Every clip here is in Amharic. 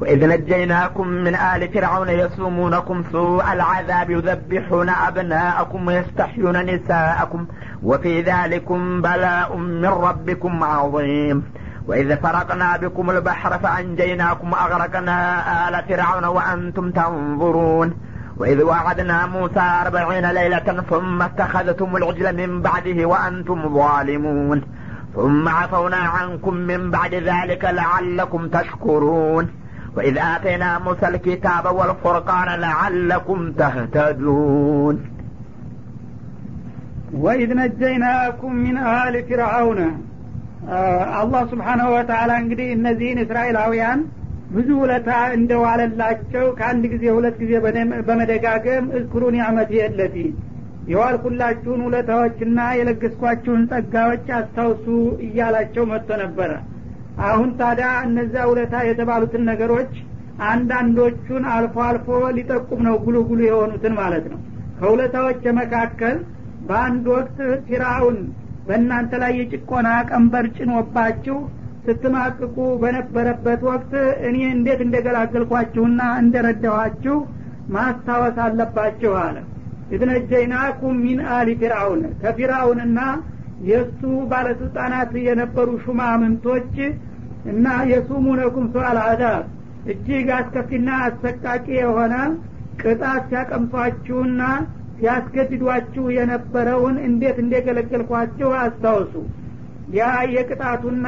وإذ نجيناكم من آل فرعون يسومونكم سوء العذاب يذبحون أبناءكم ويستحيون نساءكم وفي ذلكم بلاء من ربكم عظيم. وإذ فرقنا بكم البحر فأنجيناكم وأغرقنا آل فرعون وأنتم تنظرون. وإذ وعدنا موسى أربعين ليلة ثم اتخذتم العجل من بعده وأنتم ظالمون. ثم عفونا عنكم من بعد ذلك لعلكم تشكرون. وإذ آتينا موسى الكتاب والفرقان لعلكم تهتدون ወኢዝ ነጀይናኩም ሚን አህል ፊርአውነ አላህ ስብሓናሁ ወተላ እንግዲህ እነዚህን እስራኤላውያን ብዙ ውለታ እንደዋለላቸው ከአንድ ጊዜ ሁለት ጊዜ በመደጋገም እዝኩሩ ኒዕመት የለቲ የዋልኩላችሁን ውለታዎችና የለገስኳችሁን ጸጋዎች አስታውሱ እያላቸው መጥቶ ነበረ አሁን ታዲያ እነዚያ ውለታ የተባሉትን ነገሮች አንዳንዶቹን አልፎ አልፎ ሊጠቁም ነው ጉሉ ጉሉ የሆኑትን ማለት ነው። ከውለታዎች መካከል በአንድ ወቅት ፊራውን በእናንተ ላይ የጭቆና ቀንበር ጭኖባችሁ ስትማቅቁ በነበረበት ወቅት እኔ እንዴት እንደገላገልኳችሁና እንደረዳኋችሁ ማስታወስ አለባችሁ አለ። ኢትነጀይናኩም ሚን አሊ ፊርአውን ከፊርአውንና የእሱ ባለስልጣናት የነበሩ ሹማምንቶች እና የሱሙነኩም ሱአል አዛብ እጅግ አስከፊና አሰቃቂ የሆነ ቅጣት ሲያቀምጧችሁና ሲያስገድዷችሁ የነበረውን እንዴት እንደገለገልኳችሁ አስታውሱ። ያ የቅጣቱና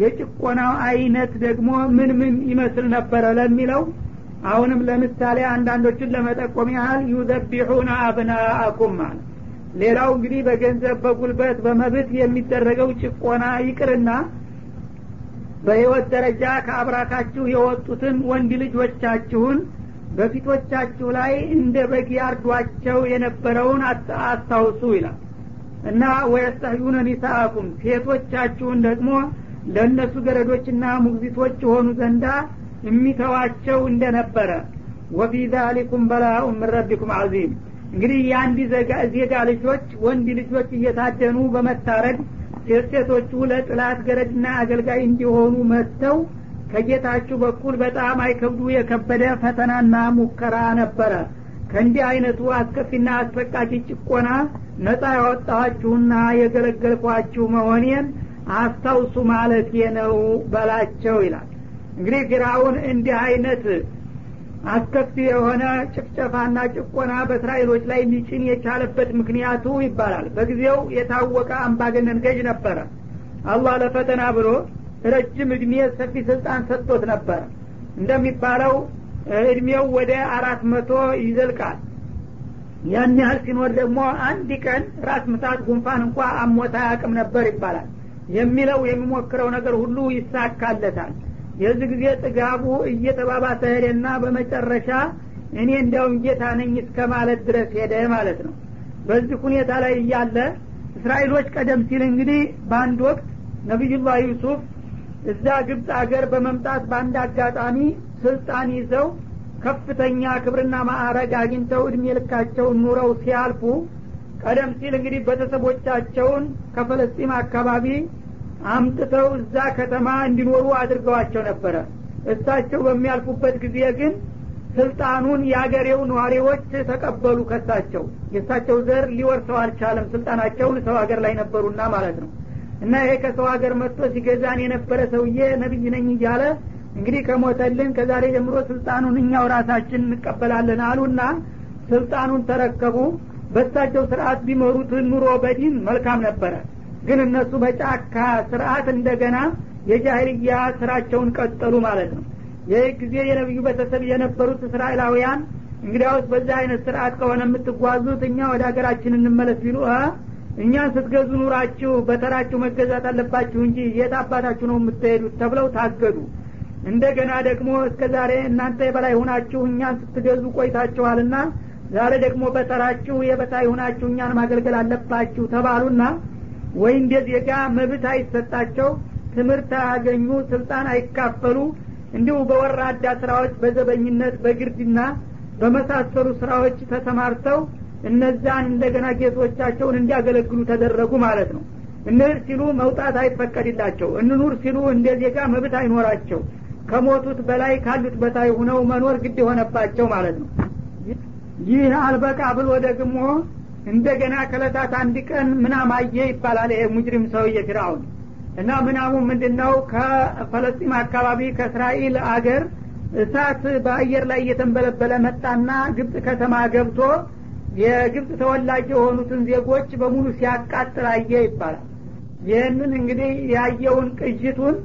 የጭቆናው አይነት ደግሞ ምን ምን ይመስል ነበረ ለሚለው አሁንም ለምሳሌ አንዳንዶችን ለመጠቆም ያህል ዩዘቢሑና አብናአኩም ማለት ሌላው እንግዲህ በገንዘብ በጉልበት በመብት የሚደረገው ጭቆና ይቅርና በህይወት ደረጃ ከአብራካችሁ የወጡትን ወንድ ልጆቻችሁን በፊቶቻችሁ ላይ እንደ በግ ያርዷቸው የነበረውን አስታውሱ ይላል። እና ወየስተህዩነ ኒሳአኩም ሴቶቻችሁን ደግሞ ለእነሱ ገረዶችና ሙግዚቶች የሆኑ ዘንዳ የሚተዋቸው እንደነበረ። ወፊ ዛሊኩም በላኡ ምን ረቢኩም አዚም እንግዲህ የአንድ ዜጋ ልጆች ወንድ ልጆች እየታደኑ በመታረድ ሴቶቹ ለጥላት ገረድና አገልጋይ እንዲሆኑ መጥተው ከጌታችሁ በኩል በጣም አይከብዱ የከበደ ፈተናና ሙከራ ነበረ። ከእንዲህ አይነቱ አስከፊና አስፈቃቂ ጭቆና ነጻ ያወጣኋችሁና የገለገልኳችሁ መሆኔን አስታውሱ ማለት ነው በላቸው ይላል። እንግዲህ ፊራውን እንዲህ አይነት አስከፊ የሆነ ጭፍጨፋና ጭቆና በእስራኤሎች ላይ ሊጭን የቻለበት ምክንያቱ ይባላል። በጊዜው የታወቀ አምባገነን ገዥ ነበረ። አላህ ለፈተና ብሎ ረጅም እድሜ ሰፊ ስልጣን ሰጥቶት ነበረ እንደሚባለው እድሜው ወደ አራት መቶ ይዘልቃል። ያን ያህል ሲኖር ደግሞ አንድ ቀን ራስ ምታት ጉንፋን እንኳ አሞታ ያቅም ነበር ይባላል። የሚለው የሚሞክረው ነገር ሁሉ ይሳካለታል የዚህ ጊዜ ጥጋቡ እየተባባሰ ሄደና በመጨረሻ እኔ እንዲያውም ጌታ ነኝ እስከ ማለት ድረስ ሄደ ማለት ነው። በዚህ ሁኔታ ላይ እያለ እስራኤሎች ቀደም ሲል እንግዲህ በአንድ ወቅት ነቢዩላህ ዩሱፍ እዛ ግብፅ አገር በመምጣት በአንድ አጋጣሚ ስልጣን ይዘው ከፍተኛ ክብርና ማዕረግ አግኝተው እድሜ ልካቸውን ኑረው ሲያልፉ ቀደም ሲል እንግዲህ ቤተሰቦቻቸውን ከፈለስጢም አካባቢ አምጥተው እዛ ከተማ እንዲኖሩ አድርገዋቸው ነበረ። እሳቸው በሚያልፉበት ጊዜ ግን ስልጣኑን የአገሬው ነዋሪዎች ተቀበሉ ከሳቸው። የእሳቸው ዘር ሊወርሰው አልቻለም። ስልጣናቸውን ሰው ሀገር ላይ ነበሩና ማለት ነው። እና ይሄ ከሰው ሀገር መጥቶ ሲገዛን የነበረ ሰውዬ ነቢይ ነኝ እያለ እንግዲህ ከሞተልን ከዛሬ ጀምሮ ስልጣኑን እኛው ራሳችን እንቀበላለን አሉና ስልጣኑን ተረከቡ። በሳቸው ስርአት ቢመሩት ኑሮ በዲን መልካም ነበረ ግን እነሱ በጫካ ስርአት እንደገና የጃሂልያ ስራቸውን ቀጠሉ ማለት ነው። ይህ ጊዜ የነቢዩ ቤተሰብ የነበሩት እስራኤላውያን እንግዲያውስ በዚህ አይነት ስርአት ከሆነ የምትጓዙት እኛ ወደ ሀገራችን እንመለስ ቢሉ እኛን ስትገዙ ኑራችሁ በተራችሁ መገዛት አለባችሁ እንጂ የት አባታችሁ ነው የምትሄዱት ተብለው ታገዱ። እንደገና ደግሞ እስከ ዛሬ እናንተ የበላይ ሁናችሁ እኛን ስትገዙ ቆይታችኋልና ዛሬ ደግሞ በተራችሁ የበታይ ሁናችሁ እኛን ማገልገል አለባችሁ ተባሉና ወይ እንደ ዜጋ መብት አይሰጣቸው ትምህርት አያገኙ ስልጣን አይካፈሉ እንዲሁ በወራዳ ስራዎች በዘበኝነት በግርድና በመሳሰሉ ስራዎች ተሰማርተው እነዛን እንደገና ጌቶቻቸውን እንዲያገለግሉ ተደረጉ ማለት ነው። እንህር ሲሉ መውጣት አይፈቀድላቸው እንኑር ሲሉ እንደ ዜጋ መብት አይኖራቸው ከሞቱት በላይ ካሉት በታይ ሁነው መኖር ግድ የሆነባቸው ማለት ነው። ይህ አልበቃ ብሎ ደግሞ እንደገና ከለታት አንድ ቀን ምናም አየ ይባላል። ይሄ ሙጅሪም ሰውዬ ፊርአውን እና ምናሙ ምንድን ነው ከፈለስጢም አካባቢ ከእስራኤል አገር እሳት በአየር ላይ እየተንበለበለ መጣና ግብፅ ከተማ ገብቶ የግብፅ ተወላጅ የሆኑትን ዜጎች በሙሉ ሲያቃጥል አየ ይባላል። ይህንን እንግዲህ ያየውን ቅጅቱን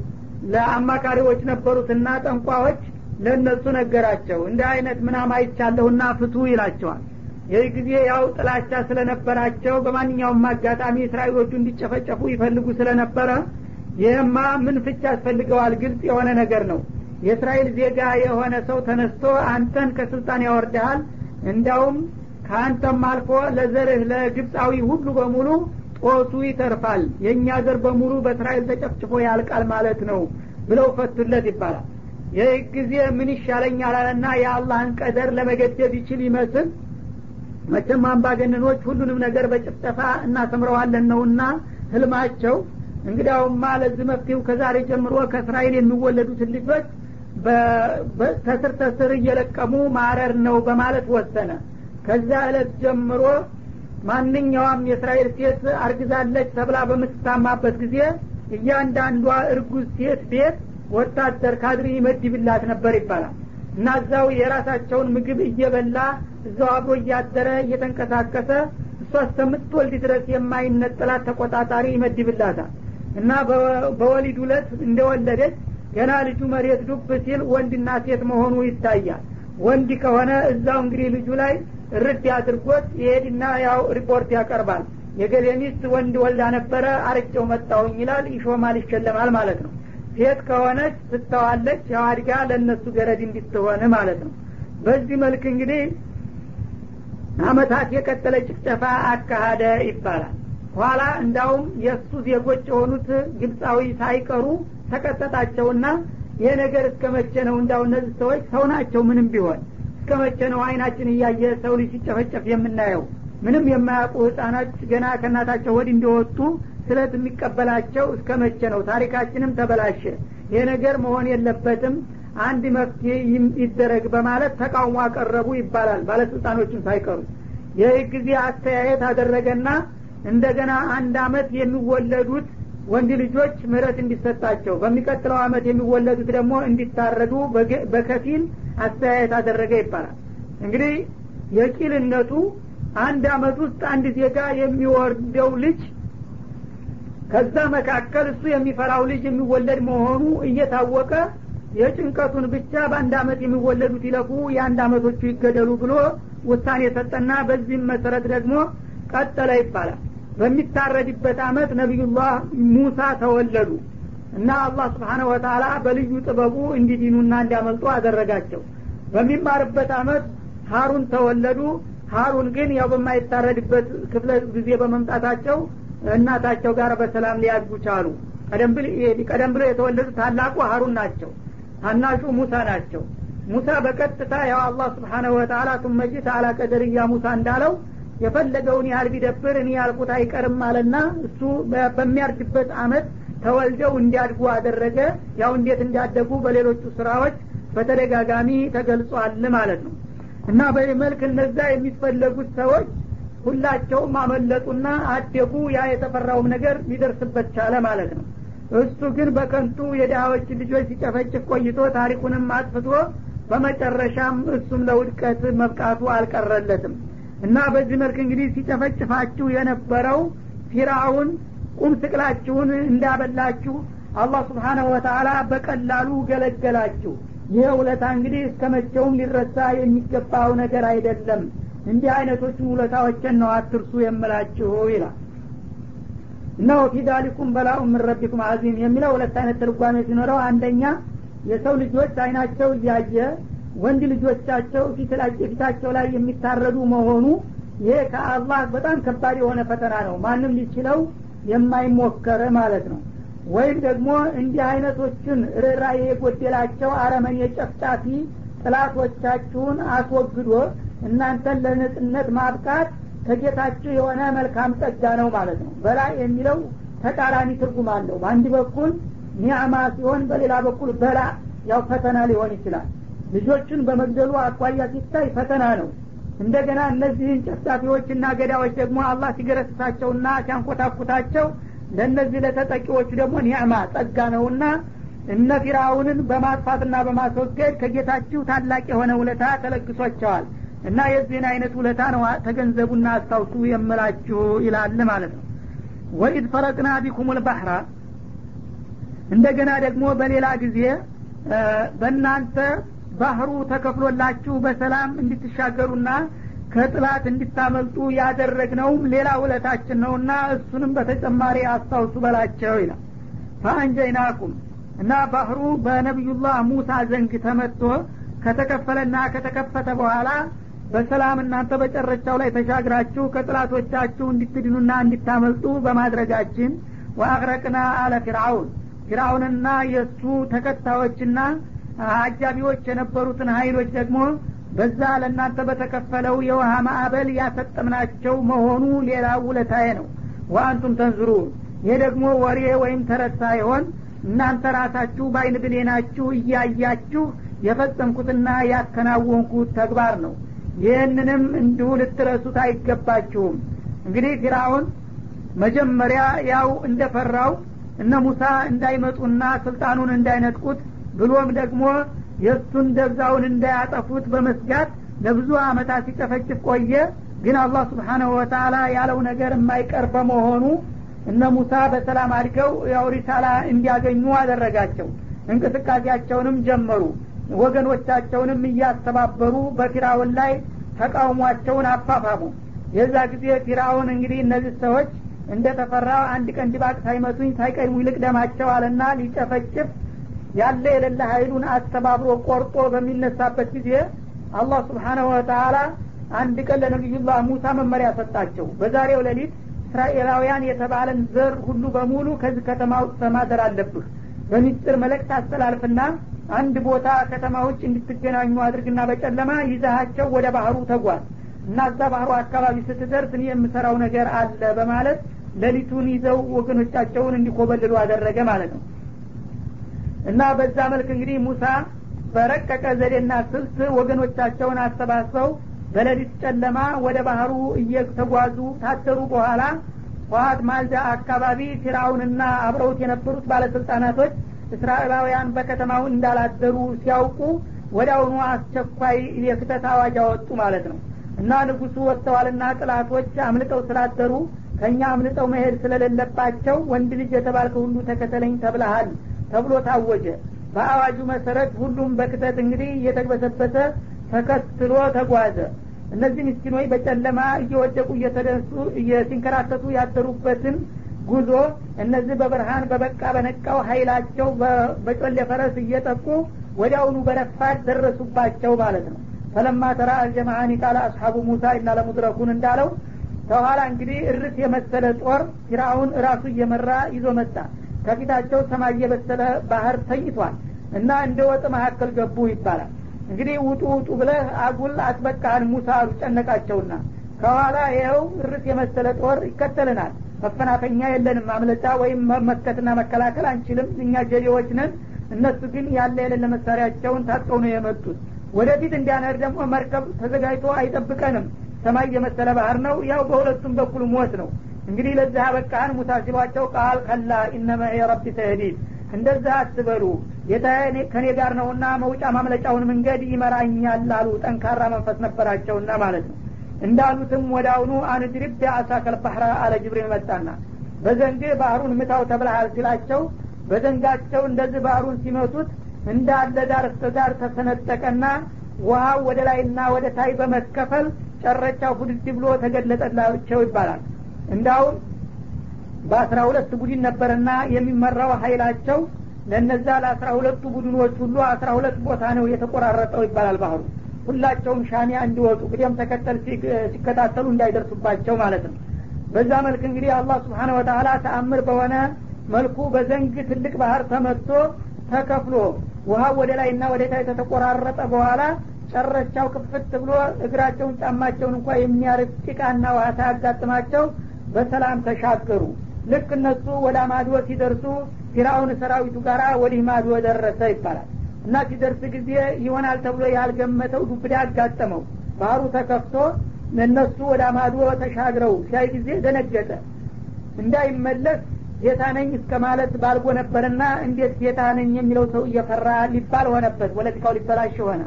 ለአማካሪዎች ነበሩትና ጠንቋዎች ለእነሱ ነገራቸው። እንደ አይነት ምናም አይቻለሁና ፍቱ ይላቸዋል ይህ ጊዜ ያው ጥላቻ ስለነበራቸው በማንኛውም አጋጣሚ እስራኤሎቹ እንዲጨፈጨፉ ይፈልጉ ስለነበረ ይህማ ምን ፍቻ ያስፈልገዋል። ግልጽ የሆነ ነገር ነው። የእስራኤል ዜጋ የሆነ ሰው ተነስቶ አንተን ከስልጣን ያወርድሃል እንዳውም ከአንተም አልፎ ለዘርህ ለግብፃዊ ሁሉ በሙሉ ጦሱ ይተርፋል የእኛ ዘር በሙሉ በእስራኤል ተጨፍጭፎ ያልቃል ማለት ነው ብለው ፈቱለት ይባላል። ይህ ጊዜ ምን ይሻለኛል አለና የአላህን ቀደር ለመገደብ ይችል ይመስል መቼም አምባገነኖች ሁሉንም ነገር በጭፍጨፋ እናሰምረዋለን ነውና ህልማቸው። እንግዲያውማ ለዚህ መፍትሄው ከዛሬ ጀምሮ ከእስራኤል የሚወለዱትን ልጆች ተስር ተስር እየለቀሙ ማረር ነው በማለት ወሰነ። ከዛ እለት ጀምሮ ማንኛውም የእስራኤል ሴት አርግዛለች ተብላ በምትታማበት ጊዜ እያንዳንዷ እርጉዝ ሴት ቤት ወታደር ካድሪ ይመድብላት ነበር ይባላል። እና እዛው የራሳቸውን ምግብ እየበላ እዛው አብሮ እያደረ እየተንቀሳቀሰ እሷ እስከምትወልድ ድረስ የማይነጥላት ተቆጣጣሪ ይመድብላታል። እና በወሊድ ሁለት እንደወለደች ገና ልጁ መሬት ዱብ ሲል ወንድና ሴት መሆኑ ይታያል። ወንድ ከሆነ እዛው እንግዲህ ልጁ ላይ ርድ አድርጎት ይሄድና ያው ሪፖርት ያቀርባል። የገሌ ሚስት ወንድ ወልዳ ነበረ አርቄው መጣሁኝ ይላል ይሾማል ይሸለማል ማለት ነው። ሴት ከሆነች ስተዋለች ያው አድጋ ለእነሱ ገረድ እንድትሆን ማለት ነው። በዚህ መልክ እንግዲህ አመታት የቀጠለ ጭፍጨፋ አካሃደ ይባላል። ኋላ እንዳውም የእሱ ዜጎች የሆኑት ግብፃዊ ሳይቀሩ ተቀጠጣቸውና ይሄ ነገር እስከ መቼ ነው እንዳው እነዚህ ሰዎች ሰው ናቸው? ምንም ቢሆን እስከ መቼ ነው አይናችን እያየ ሰው ልጅ ሲጨፈጨፍ የምናየው? ምንም የማያውቁ ህጻናት ገና ከእናታቸው ወድ እንደወጡ ስለት የሚቀበላቸው እስከ መቼ ነው? ታሪካችንም ተበላሸ። ይሄ ነገር መሆን የለበትም አንድ መፍትሄ ይደረግ በማለት ተቃውሞ አቀረቡ ይባላል። ባለስልጣኖችን ሳይቀሩ ይህ ጊዜ አስተያየት አደረገና እንደገና አንድ አመት የሚወለዱት ወንድ ልጆች ምህረት እንዲሰጣቸው በሚቀጥለው አመት የሚወለዱት ደግሞ እንዲታረዱ በከፊል አስተያየት አደረገ ይባላል። እንግዲህ የቂልነቱ አንድ አመት ውስጥ አንድ ዜጋ የሚወርደው ልጅ ከዛ መካከል እሱ የሚፈራው ልጅ የሚወለድ መሆኑ እየታወቀ የጭንቀቱን ብቻ በአንድ አመት የሚወለዱት ይለፉ የአንድ አመቶቹ ይገደሉ ብሎ ውሳኔ ሰጠና በዚህም መሰረት ደግሞ ቀጠለ ይባላል። በሚታረድበት አመት ነቢዩላህ ሙሳ ተወለዱ እና አላህ ስብሓነሁ ወተላ በልዩ ጥበቡ እንዲዲኑና እንዲያመልጡ አደረጋቸው። በሚማርበት አመት ሀሩን ተወለዱ። ሀሩን ግን ያው በማይታረድበት ክፍለ ጊዜ በመምጣታቸው እናታቸው ጋር በሰላም ሊያድጉ ቻሉ። ቀደም ብሎ የተወለዱ ታላቁ ሀሩን ናቸው ታናሹ ሙሳ ናቸው። ሙሳ በቀጥታ ያው አላህ ስብሓነሁ ወተላ ቱመጂት አላ ቀደርያ ሙሳ እንዳለው የፈለገውን ያህል ቢደብር እኔ ያልኩት አይቀርም አለና እሱ በሚያርድበት አመት ተወልደው እንዲያድጉ አደረገ። ያው እንዴት እንዲያደጉ በሌሎቹ ስራዎች በተደጋጋሚ ተገልጿል ማለት ነው። እና በዚህ መልክ እነዛ የሚፈለጉት ሰዎች ሁላቸውም አመለጡና አደጉ ያ የተፈራውም ነገር ሊደርስበት ቻለ ማለት ነው እሱ ግን በከንቱ የድሃዎች ልጆች ሲጨፈጭፍ ቆይቶ ታሪኩንም አጥፍቶ በመጨረሻም እሱም ለውድቀት መብቃቱ አልቀረለትም። እና በዚህ መልክ እንግዲህ ሲጨፈጭፋችሁ የነበረው ፊራውን ቁም ስቅላችሁን እንዳበላችሁ አላህ ስብሓናሁ ወተላ በቀላሉ ገለገላችሁ። ይህ ውለታ እንግዲህ እስከ መቼውም ሊረሳ የሚገባው ነገር አይደለም። እንዲህ አይነቶቹን ውለታዎችን ነው አትርሱ የምላችሁ ይላል እና ወፊ ዛሊኩም በላኡ ምን ረቢኩም አዚም የሚለው ሁለት አይነት ትርጓሜ ሲኖረው አንደኛ የሰው ልጆች አይናቸው እያየ ወንድ ልጆቻቸው ፊታቸው ላይ የሚታረዱ መሆኑ ይሄ ከአላህ በጣም ከባድ የሆነ ፈተና ነው። ማንም ሊችለው የማይሞከር ማለት ነው። ወይም ደግሞ እንዲህ አይነቶችን ርኅራኄ የጎደላቸው አረመኔ ጨፍጫፊ ጥላቶቻችሁን አስወግዶ እናንተን ለነጽነት ማብቃት ከጌታችሁ የሆነ መልካም ጸጋ ነው ማለት ነው። በላ የሚለው ተቃራኒ ትርጉም አለው። በአንድ በኩል ኒዕማ ሲሆን በሌላ በኩል በላ ያው ፈተና ሊሆን ይችላል። ልጆቹን በመግደሉ አኳያ ሲታይ ፈተና ነው። እንደገና እነዚህን ጨፍጫፊዎችና ገዳዎች ደግሞ አላህ ሲገረስሳቸውና ሲያንኮታኩታቸው ለእነዚህ ለተጠቂዎቹ ደግሞ ኒዕማ ጸጋ ነውና እነ ፊራውንን በማጥፋትና በማስወገድ ከጌታችሁ ታላቅ የሆነ ውለታ ተለግሷቸዋል እና የዚህን አይነት ውለታ ነው ተገንዘቡና አስታውሱ የምላችሁ ይላል ማለት ነው። ወኢድ ፈረቅና ቢኩም ልባህራ እንደገና ደግሞ በሌላ ጊዜ በእናንተ ባህሩ ተከፍሎላችሁ በሰላም እንድትሻገሩና ከጥላት እንድታመልጡ ያደረግነውም ሌላ ውለታችን ነውና እሱንም በተጨማሪ አስታውሱ በላቸው ይላል። ፈአንጀይናኩም እና ባህሩ በነቢዩላህ ሙሳ ዘንግ ተመቶ ከተከፈለና ከተከፈተ በኋላ በሰላም እናንተ በጨረቻው ላይ ተሻግራችሁ ከጥላቶቻችሁ እንድትድኑና እንድታመልጡ በማድረጋችን ወአቅረቅና አለ ፊርአውን ፊርአውንና የእሱ ተከታዮችና አጃቢዎች የነበሩትን ሀይሎች ደግሞ በዛ ለእናንተ በተከፈለው የውሃ ማዕበል ያሰጠምናቸው መሆኑ ሌላ ውለታዬ ነው። ወአንቱም ተንዝሩን ይህ ደግሞ ወሬ ወይም ተረት ሳይሆን እናንተ ራሳችሁ በአይን ብሌናችሁ እያያችሁ የፈጸምኩትና ያከናወንኩት ተግባር ነው ይህንንም እንዲሁ ልትረሱት አይገባችሁም። እንግዲህ ፊራውን መጀመሪያ ያው እንደፈራው እነ ሙሳ እንዳይመጡና ስልጣኑን እንዳይነጥቁት ብሎም ደግሞ የእሱን ደብዛውን እንዳያጠፉት በመስጋት ለብዙ አመታት ሲጨፈጭፍ ቆየ። ግን አላህ ስብሓናሁ ወተላ ያለው ነገር የማይቀር በመሆኑ እነ ሙሳ በሰላም አድገው ያው ሪሳላ እንዲያገኙ አደረጋቸው። እንቅስቃሴያቸውንም ጀመሩ ወገኖቻቸውንም እያስተባበሩ በፊራውን ላይ ተቃውሟቸውን አፋፋሙ። የዛ ጊዜ ፊራውን እንግዲህ እነዚህ ሰዎች እንደተፈራ አንድ ቀን ድባቅ ሳይመቱኝ ሳይቀድሙ ይልቅ ደማቸው አለና ሊጨፈጭፍ ያለ የሌለ ሀይሉን አስተባብሮ ቆርጦ በሚነሳበት ጊዜ አላህ ስብሓናሁ ወተላ አንድ ቀን ለነቢዩላህ ሙሳ መመሪያ ሰጣቸው። በዛሬው ሌሊት እስራኤላውያን የተባለን ዘር ሁሉ በሙሉ ከዚህ ከተማ ውስጥ ተማደር አለብህ በሚስጥር መልእክት አስተላልፍና አንድ ቦታ ከተማ ውጭ እንድትገናኙ አድርግና በጨለማ ይዛሃቸው ወደ ባህሩ ተጓዝ እና እዛ ባህሩ አካባቢ ስትደርስ እኔ የምሰራው ነገር አለ በማለት ሌሊቱን ይዘው ወገኖቻቸውን እንዲኮበልሉ አደረገ ማለት ነው። እና በዛ መልክ እንግዲህ ሙሳ በረቀቀ ዘዴና ስልት ወገኖቻቸውን አሰባስበው በሌሊት ጨለማ ወደ ባህሩ እየተጓዙ ታደሩ በኋላ ጠዋት ማልዳ አካባቢ ፊራውንና አብረውት የነበሩት ባለስልጣናቶች እስራኤላውያን በከተማው እንዳላደሩ ሲያውቁ ወዲያውኑ አስቸኳይ የክተት አዋጅ አወጡ ማለት ነው። እና ንጉሱ ወጥተዋልና ጥላቶች አምልጠው ስላደሩ ከእኛ አምልጠው መሄድ ስለሌለባቸው ወንድ ልጅ የተባልከ ሁሉ ተከተለኝ ተብለሃል ተብሎ ታወጀ። በአዋጁ መሰረት ሁሉም በክተት እንግዲህ እየተግበሰበሰ ተከትሎ ተጓዘ። እነዚህ ምስኪኖች በጨለማ እየወደቁ እየተደሱ ሲንከራተቱ ያደሩበትን ጉዞ እነዚህ በብርሃን በበቃ በነቃው ሀይላቸው በጮሌ ፈረስ እየጠቁ ወዲያውኑ በረፋድ ደረሱባቸው ማለት ነው። ፈለማ ተራ አልጀማአኒ ቃለ አስሓቡ ሙሳ እና ለሙድረኩን እንዳለው ተኋላ እንግዲህ እርስ የመሰለ ጦር ፊራውን እራሱ እየመራ ይዞ መጣ። ከፊታቸው ሰማይ የበሰለ ባህር ተኝቷል እና እንደ ወጥ መካከል ገቡ ይባላል። እንግዲህ ውጡ ውጡ ብለህ አጉል አስበቃህን ሙሳ አሉ ጨነቃቸውና። ከኋላ ይኸው እርስ የመሰለ ጦር ይከተልናል መፈናፈኛ የለንም ማምለጫ ወይም መመከትና መከላከል አንችልም። እኛ ጀሌዎች ነን። እነሱ ግን ያለ የሌለ መሳሪያቸውን ታጥቀው ነው የመጡት። ወደፊት እንዲያነር ደግሞ መርከብ ተዘጋጅቶ አይጠብቀንም። ሰማይ የመሰለ ባህር ነው። ያው በሁለቱም በኩል ሞት ነው። እንግዲህ ለዚህ አበቃህን ሙሳ ሲሏቸው ቃል ከላ ኢነመ የረቢ ተህዲድ እንደዛ አትበሉ። ጌታዬ ከኔ ጋር ነውና መውጫ ማምለጫውን መንገድ ይመራኛል አሉ። ጠንካራ መንፈስ ነበራቸውና ማለት ነው እንዳሉትም ወደ አሁኑ አንድሪብ ቢአሳከል ባህራ አለ ጅብሪል መጣና በዘንግ ባህሩን ምታው ተብለሃል ሲላቸው በዘንጋቸው እንደዚህ ባህሩን ሲመቱት እንዳለ ዳር እስተ ዳር ተሰነጠቀና ውሃው ወደ ላይና ወደ ታይ በመከፈል ጨረቻው ፉድድ ብሎ ተገለጠላቸው ይባላል። እንዳውም በአስራ ሁለት ቡድን ነበርና የሚመራው ሀይላቸው ለነዛ ለአስራ ሁለቱ ቡድኖች ሁሉ አስራ ሁለት ቦታ ነው የተቆራረጠው ይባላል ባህሩ ሁላቸውም ሻሚያ እንዲወጡ ቅደም ተከተል ሲከታተሉ እንዳይደርሱባቸው ማለት ነው። በዛ መልክ እንግዲህ አላህ ስብሓነ ወተላ ተአምር በሆነ መልኩ በዘንግ ትልቅ ባህር ተመቶ ተከፍሎ ውሃ ወደ ላይና ወደ ታይ ተተቆራረጠ በኋላ ጨረቻው ክፍት ብሎ እግራቸውን ጫማቸውን እንኳ የሚያርግ ጭቃና ውሃ ሳያጋጥማቸው በሰላም ተሻገሩ። ልክ እነሱ ወደ ማዶ ሲደርሱ ፊራውን ሰራዊቱ ጋር ወዲህ ማዶ ደረሰ ይባላል እና ሲደርስ ጊዜ ይሆናል ተብሎ ያልገመተው ዱብዳ አጋጠመው። ባህሩ ተከፍቶ እነሱ ወደ አማዶ ተሻግረው ሲያይ ጊዜ ደነገጠ። እንዳይመለስ ጌታ ነኝ እስከ ማለት ባልጎ ነበርና እንዴት ጌታ ነኝ የሚለው ሰው እየፈራ ሊባል ሆነበት? ወለቲካው ሊበላሽ ሆነ።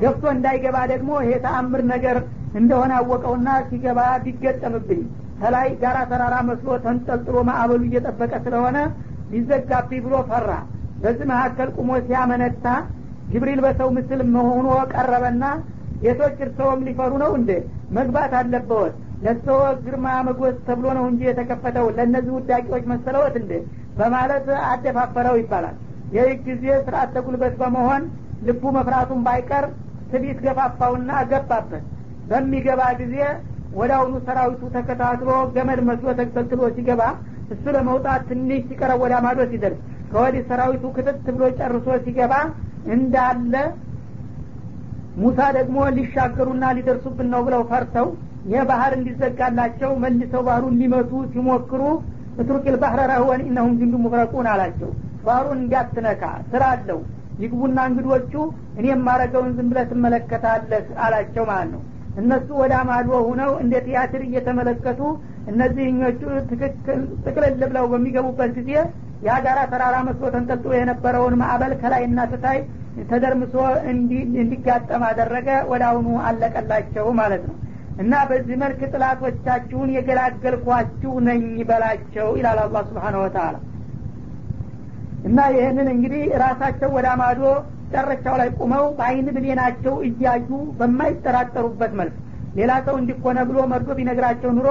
ገብቶ እንዳይገባ ደግሞ ይሄ ተአምር ነገር እንደሆነ አወቀውና ሲገባ ቢገጠምብኝ ከላይ ጋራ ተራራ መስሎ ተንጠልጥሎ ማዕበሉ እየጠበቀ ስለሆነ ሊዘጋብኝ ብሎ ፈራ በዚህ መካከል ቁሞ ሲያመነታ ጅብሪል በሰው ምስል መሆኑ ቀረበና ጌቶች እርሰውም ሊፈሩ ነው እንዴ? መግባት አለበወት ለሰው ግርማ መጎስ ተብሎ ነው እንጂ የተከፈተው። ለእነዚህ ውዳቂዎች መሰለወት እንዴ? በማለት አደፋፈረው ይባላል። ይህ ጊዜ ስርአት ተጉልበት በመሆን ልቡ መፍራቱን ባይቀር ትቢት ገፋፋውና ገባበት። በሚገባ ጊዜ አሁኑ ሰራዊቱ ተከታትሎ ገመድ መስሎ ተንጠልጥሎ ሲገባ እሱ ለመውጣት ትንሽ ሲቀረብ ወደ አማዶ ሲደርስ ከወዲህ ሰራዊቱ ክትት ብሎ ጨርሶ ሲገባ እንዳለ ሙሳ ደግሞ ሊሻገሩና ሊደርሱብን ነው ብለው ፈርተው ይህ ባህር እንዲዘጋላቸው መልሰው ባህሩን ሊመቱ ሲሞክሩ እትሩቂል ባህረ ረህወን እነሁም ጅንዱ ሙፍረቁን አላቸው። ባህሩን እንዲያትነካ ስራ አለው። ይግቡና እንግዶቹ እኔ የማረገውን ዝም ብለህ ትመለከታለህ አላቸው ማለት ነው። እነሱ ወደ አማዶ ሁነው እንደ ቲያትር እየተመለከቱ እነዚህኞቹ ትክክል ጥቅልል ብለው በሚገቡበት ጊዜ የአጋራ ተራራ መስሎ ተንጠልጥሎ የነበረውን ማዕበል ከላይና ትታይ ተደርምሶ እንዲጋጠም አደረገ። ወደ አሁኑ አለቀላቸው ማለት ነው። እና በዚህ መልክ ጥላቶቻችሁን የገላገልኳችሁ ነኝ በላቸው ይላል አላህ ስብሓን ወተላ እና ይህንን እንግዲህ ራሳቸው ወደ አማዶ ጨረቻው ላይ ቁመው በአይን ብሌናቸው እያዩ በማይጠራጠሩበት መልክ ሌላ ሰው እንዲኮነ ብሎ መርዶ ቢነግራቸው ኑሮ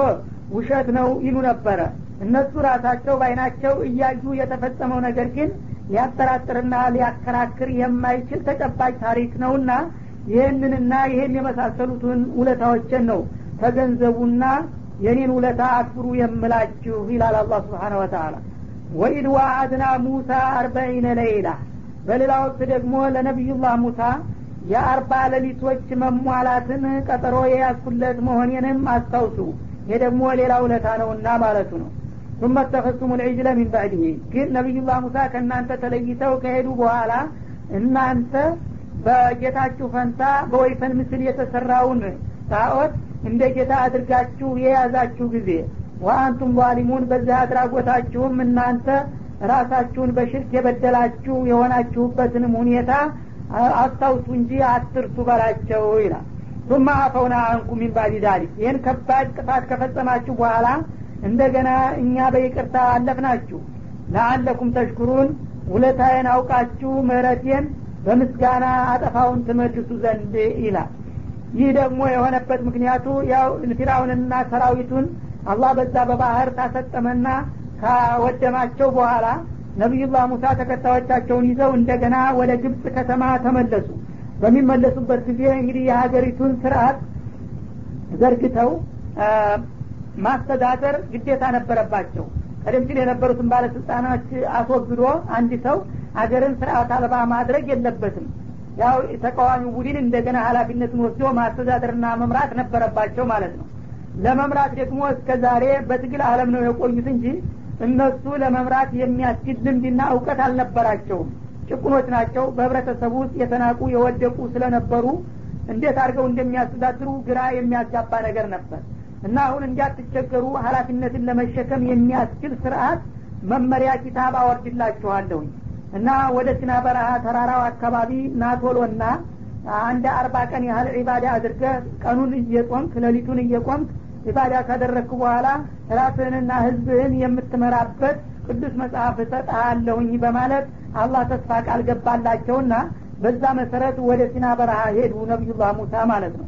ውሸት ነው ይሉ ነበረ እነሱ ራሳቸው በአይናቸው እያዩ የተፈጸመው ነገር ግን ሊያጠራጥርና ሊያከራክር የማይችል ተጨባጭ ታሪክ ነውና ይህንንና ይህን የመሳሰሉትን ውለታዎችን ነው ተገንዘቡና የኔን ውለታ አክብሩ የምላችሁ ይላል አላህ ስብሓን ወተላ ወኢድ ዋአድና ሙሳ አርበዒነ ለይላ። በሌላ ወቅት ደግሞ ለነቢዩላህ ሙሳ የአርባ ሌሊቶች መሟላትን ቀጠሮ የያዝኩለት መሆኔንም አስታውሱ። ይሄ ደግሞ ሌላ ውለታ ነውና ማለቱ ነው ثم اتخذتم العجل من بعده ግን ነቢዩላህ ሙሳ ከእናንተ ተለይተው ከሄዱ በኋላ እናንተ በጌታችሁ ፈንታ በወይፈን ምስል የተሰራውን ጣዖት እንደ ጌታ አድርጋችሁ የያዛችሁ ጊዜ ወአንቱም ዛሊሙን በዚህ አድራጎታችሁም እናንተ ራሳችሁን በሽርክ የበደላችሁ የሆናችሁበትንም ሁኔታ አስታውሱ እንጂ አትርሱ በላቸው ይላል ثم አፈውና አንኩም ሚን ባዲ ዛሊክ ይህን ከባድ ጥፋት ከፈጸማችሁ በኋላ እንደገና እኛ በይቅርታ አለፍናችሁ። ለአለኩም ተሽኩሩን ውለታዬን አውቃችሁ ምህረቴን በምስጋና አጠፋውን ትመልሱ ዘንድ ይላል። ይህ ደግሞ የሆነበት ምክንያቱ ያው ፊራውንና ሰራዊቱን አላህ በዛ በባህር ታሰጠመና ካወደማቸው በኋላ ነቢዩላህ ሙሳ ተከታዮቻቸውን ይዘው እንደገና ወደ ግብፅ ከተማ ተመለሱ። በሚመለሱበት ጊዜ እንግዲህ የሀገሪቱን ስርአት ዘርግተው ማስተዳደር ግዴታ ነበረባቸው። ቀደም ሲል የነበሩትን ባለስልጣናት አስወግዶ አንድ ሰው አገርን ስርአት አልባ ማድረግ የለበትም። ያው ተቃዋሚ ቡድን እንደገና ሀላፊነትን ወስዶ ማስተዳደርና መምራት ነበረባቸው ማለት ነው። ለመምራት ደግሞ እስከ ዛሬ በትግል አለም ነው የቆዩት እንጂ እነሱ ለመምራት የሚያስችል ልምድና እውቀት አልነበራቸውም። ጭቁኖች ናቸው። በህብረተሰቡ ውስጥ የተናቁ የወደቁ ስለነበሩ እንዴት አድርገው እንደሚያስተዳድሩ ግራ የሚያጋባ ነገር ነበር እና አሁን እንዲያትቸገሩ ሀላፊነትን ለመሸከም የሚያስችል ስርአት መመሪያ ኪታብ አወርድላችኋለሁኝ እና ወደ ሲና በረሃ ተራራው አካባቢ ናቶሎና አንድ አርባ ቀን ያህል ዒባዳ አድርገህ ቀኑን እየቆምክ ሌሊቱን እየቆምክ ዒባዳ ካደረግክ በኋላ ራስህንና ህዝብህን የምትመራበት ቅዱስ መጽሐፍ እሰጥሃለሁኝ በማለት አላህ ተስፋ ቃል ገባላቸውና በዛ መሰረት ወደ ሲና በረሃ ሄዱ ነቢዩላህ ሙሳ ማለት ነው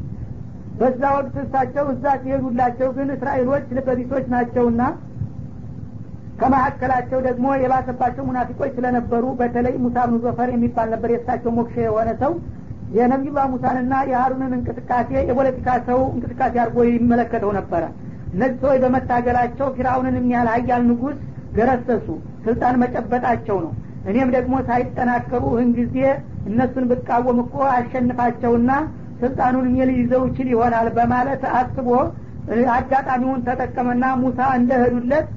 በዛ ወቅት እሳቸው እዛ ሲሄዱላቸው ግን እስራኤሎች ልበቢሶች ናቸውና ከመካከላቸው ደግሞ የባሰባቸው ሙናፊቆች ስለነበሩ በተለይ ሙሳ ብኑ ዘፈር የሚባል ነበር የእሳቸው ሞክሼ የሆነ ሰው። የነቢዩላህ ሙሳንና የሀሩንን እንቅስቃሴ የፖለቲካ ሰው እንቅስቃሴ አድርጎ ይመለከተው ነበረ። እነዚህ ሰዎች በመታገላቸው ፊራውንን የሚያህል ሀያል ንጉስ ገረሰሱ ስልጣን መጨበጣቸው ነው። እኔም ደግሞ ሳይጠናከሩ ይህን ጊዜ እነሱን ብቃወም እኮ አሸንፋቸውና ስልጣኑን እኔ ልይዘው ይችል ይሆናል በማለት አስቦ አጋጣሚውን ተጠቀመና ሙሳ እንደሄዱለት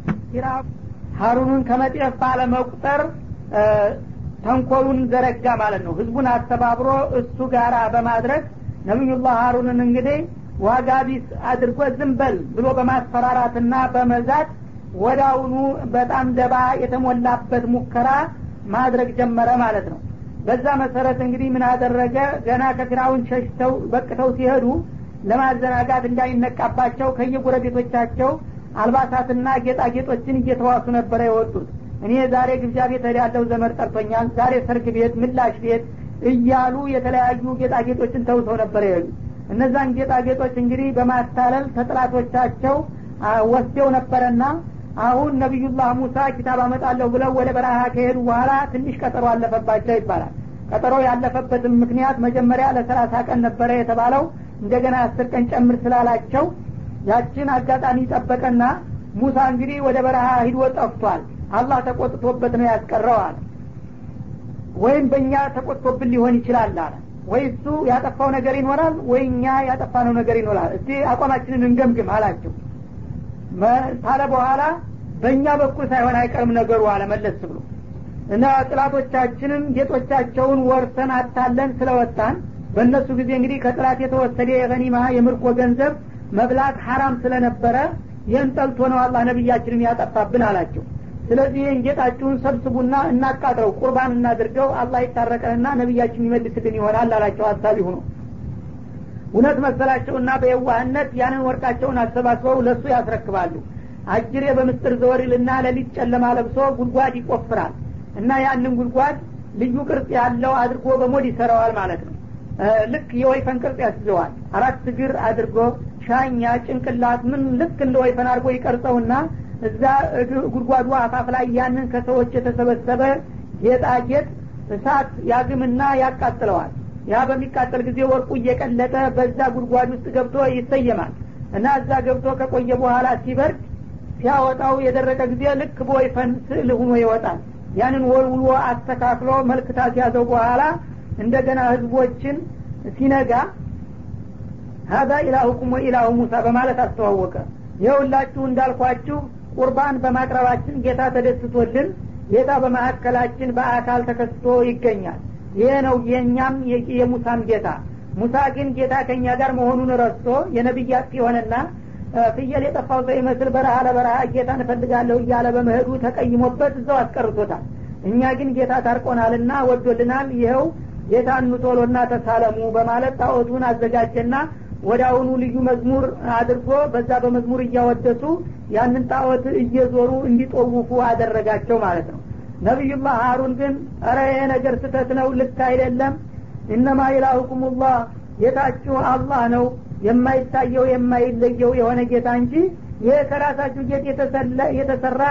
ሀሩንን ከመጤፍ ባለመቁጠር ተንኮሉን ዘረጋ ማለት ነው። ህዝቡን አስተባብሮ እሱ ጋራ በማድረግ ነቢዩላህ ሀሩንን እንግዲህ ዋጋ አድርጎ ዝም በል ብሎ በማስፈራራትና በመዛት ወዳውኑ በጣም ደባ የተሞላበት ሙከራ ማድረግ ጀመረ ማለት ነው በዛ መሰረት እንግዲህ ምን አደረገ? ገና ከፊራውን ሸሽተው በቅተው ሲሄዱ ለማዘናጋት እንዳይነቃባቸው ከየጎረቤቶቻቸው አልባሳትና ጌጣጌጦችን እየተዋሱ ነበረ የወጡት። እኔ ዛሬ ግብዣ ቤት ያለው ዘመድ ጠርቶኛል። ዛሬ ሰርግ ቤት ምላሽ ቤት እያሉ የተለያዩ ጌጣጌጦችን ተውሰው ነበር ይሄዱ እነዛን ጌጣጌጦች እንግዲህ በማታለል ተጥላቶቻቸው ወስደው ነበረና አሁን ነቢዩላህ ሙሳ ኪታብ አመጣለሁ ብለው ወደ በረሃ ከሄዱ በኋላ ትንሽ ቀጠሮ አለፈባቸው ይባላል። ቀጠሮ ያለፈበትም ምክንያት መጀመሪያ ለሰላሳ ቀን ነበረ የተባለው። እንደገና አስር ቀን ጨምር ስላላቸው ያችን አጋጣሚ ጠበቀና ሙሳ እንግዲህ ወደ በረሃ ሂዶ ጠፍቷል። አላህ ተቆጥቶበት ነው ያስቀረው አለ ወይም በእኛ ተቆጥቶብን ሊሆን ይችላል አለ። ወይ እሱ ያጠፋው ነገር ይኖራል ወይ እኛ ያጠፋነው ነገር ይኖራል። እስቲ አቋማችንን እንገምግም አላቸው ታለ በኋላ በእኛ በኩል ሳይሆን አይቀርም ነገሩ አለ መለስ ብሎ። እና ጥላቶቻችንን ጌጦቻቸውን ወርሰን አታለን ስለወጣን በእነሱ ጊዜ እንግዲህ ከጥላት የተወሰደ የገኒማ የምርኮ ገንዘብ መብላት ሀራም ስለነበረ ይህን ጠልቶ ነው አላህ ነቢያችንን ያጠፋብን አላቸው። ስለዚህ ይህን ጌጣችሁን ሰብስቡና እናቃጥረው ቁርባን እናድርገው አላህ ይታረቀንና ነቢያችን ይመልስልን ይሆናል አላቸው። ሀሳቢ ሁኖ እውነት መሰላቸውና በየዋህነት ያንን ወርቃቸውን አሰባስበው ለእሱ ያስረክባሉ። አጅሬ በምስጥር ዘወሪልና ለሊት ጨለማ ለብሶ ጉድጓድ ይቆፍራል እና ያንን ጉድጓድ ልዩ ቅርጽ ያለው አድርጎ በሞድ ይሰራዋል ማለት ነው። ልክ የወይፈን ቅርጽ ያስይዘዋል። አራት እግር አድርጎ ሻኛ ጭንቅላት ምን ልክ እንደ ወይፈን አድርጎ ይቀርጸውና እዛ ጉድጓዱ አፋፍ ላይ ያንን ከሰዎች የተሰበሰበ ጌጣጌጥ እሳት ያግምና ያቃጥለዋል ያ በሚቃጠል ጊዜ ወርቁ እየቀለጠ በዛ ጉድጓድ ውስጥ ገብቶ ይሰየማል። እና እዛ ገብቶ ከቆየ በኋላ ሲበርድ ሲያወጣው የደረቀ ጊዜ ልክ በወይፈን ስዕል ሁኖ ይወጣል። ያንን ወልውሎ አስተካክሎ መልክታ ሲያዘው በኋላ እንደገና ህዝቦችን ሲነጋ ሀዛ ኢላሁኩም ወኢላሁ ሙሳ በማለት አስተዋወቀ። ይኸውላችሁ እንዳልኳችሁ ቁርባን በማቅረባችን ጌታ ተደስቶልን ጌታ በማዕከላችን በአካል ተከስቶ ይገኛል ይሄ ነው የእኛም የሙሳም ጌታ። ሙሳ ግን ጌታ ከእኛ ጋር መሆኑን ረስቶ የነቢያት የሆነና ፍየል የጠፋው ሰው ይመስል በረሃ ለበረሃ ጌታን እፈልጋለሁ እያለ በመሄዱ ተቀይሞበት እዛው አስቀርቶታል። እኛ ግን ጌታ ታርቆናልና ወዶልናል ይኸው ጌታ እንቶሎና ተሳለሙ በማለት ጣዖቱን አዘጋጀና ወደ ልዩ መዝሙር አድርጎ በዛ በመዝሙር እያወደሱ ያንን ጣዖት እየዞሩ እንዲጦውፉ አደረጋቸው ማለት ነው ነቢዩላህ ሀሩን ግን እረ ይሄ ነገር ስተት ነው ልክ አይደለም። እነማ ኢላሁኩም ላህ ጌታችሁ አላህ ነው። የማይታየው የማይለየው የሆነ ጌታ እንጂ ይሄ ከራሳችሁ ጌጥ የተሰራ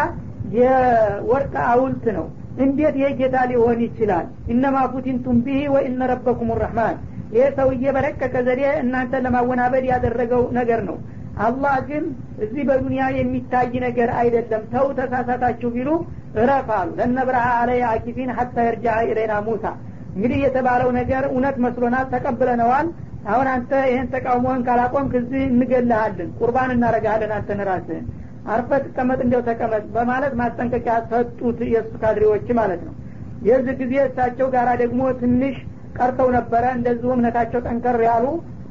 የወርቅ አውልት ነው። እንዴት ይሄ ጌታ ሊሆን ይችላል? እነማ ፉቲንቱም ቢሂ ወኢነ ረበኩም ረሕማን ይሄ ሰውዬ በረቀቀ ዘዴ እናንተን ለማወናበድ ያደረገው ነገር ነው አላህ ግን እዚህ በዱንያ የሚታይ ነገር አይደለም። ተው ተሳሳታችሁ ቢሉ እረፍ አሉ። ለነብረሃ አለይ አኪፊን ሀታ የርጃ ኢሌና ሙሳ። እንግዲህ የተባለው ነገር እውነት መስሎናል ተቀብለነዋል። አሁን አንተ ይህን ተቃውሞህን ካላቆምክ እዚህ እንገልሃለን ቁርባን እናረጋለን አንተን ራስህን አርፈ ትቀመጥ እንዲያው ተቀመጥ በማለት ማስጠንቀቂያ ሰጡት የእሱ ካድሬዎች ማለት ነው። የዚህ ጊዜ እሳቸው ጋራ ደግሞ ትንሽ ቀርተው ነበረ። እንደዚሁ እምነታቸው ጠንከር ያሉ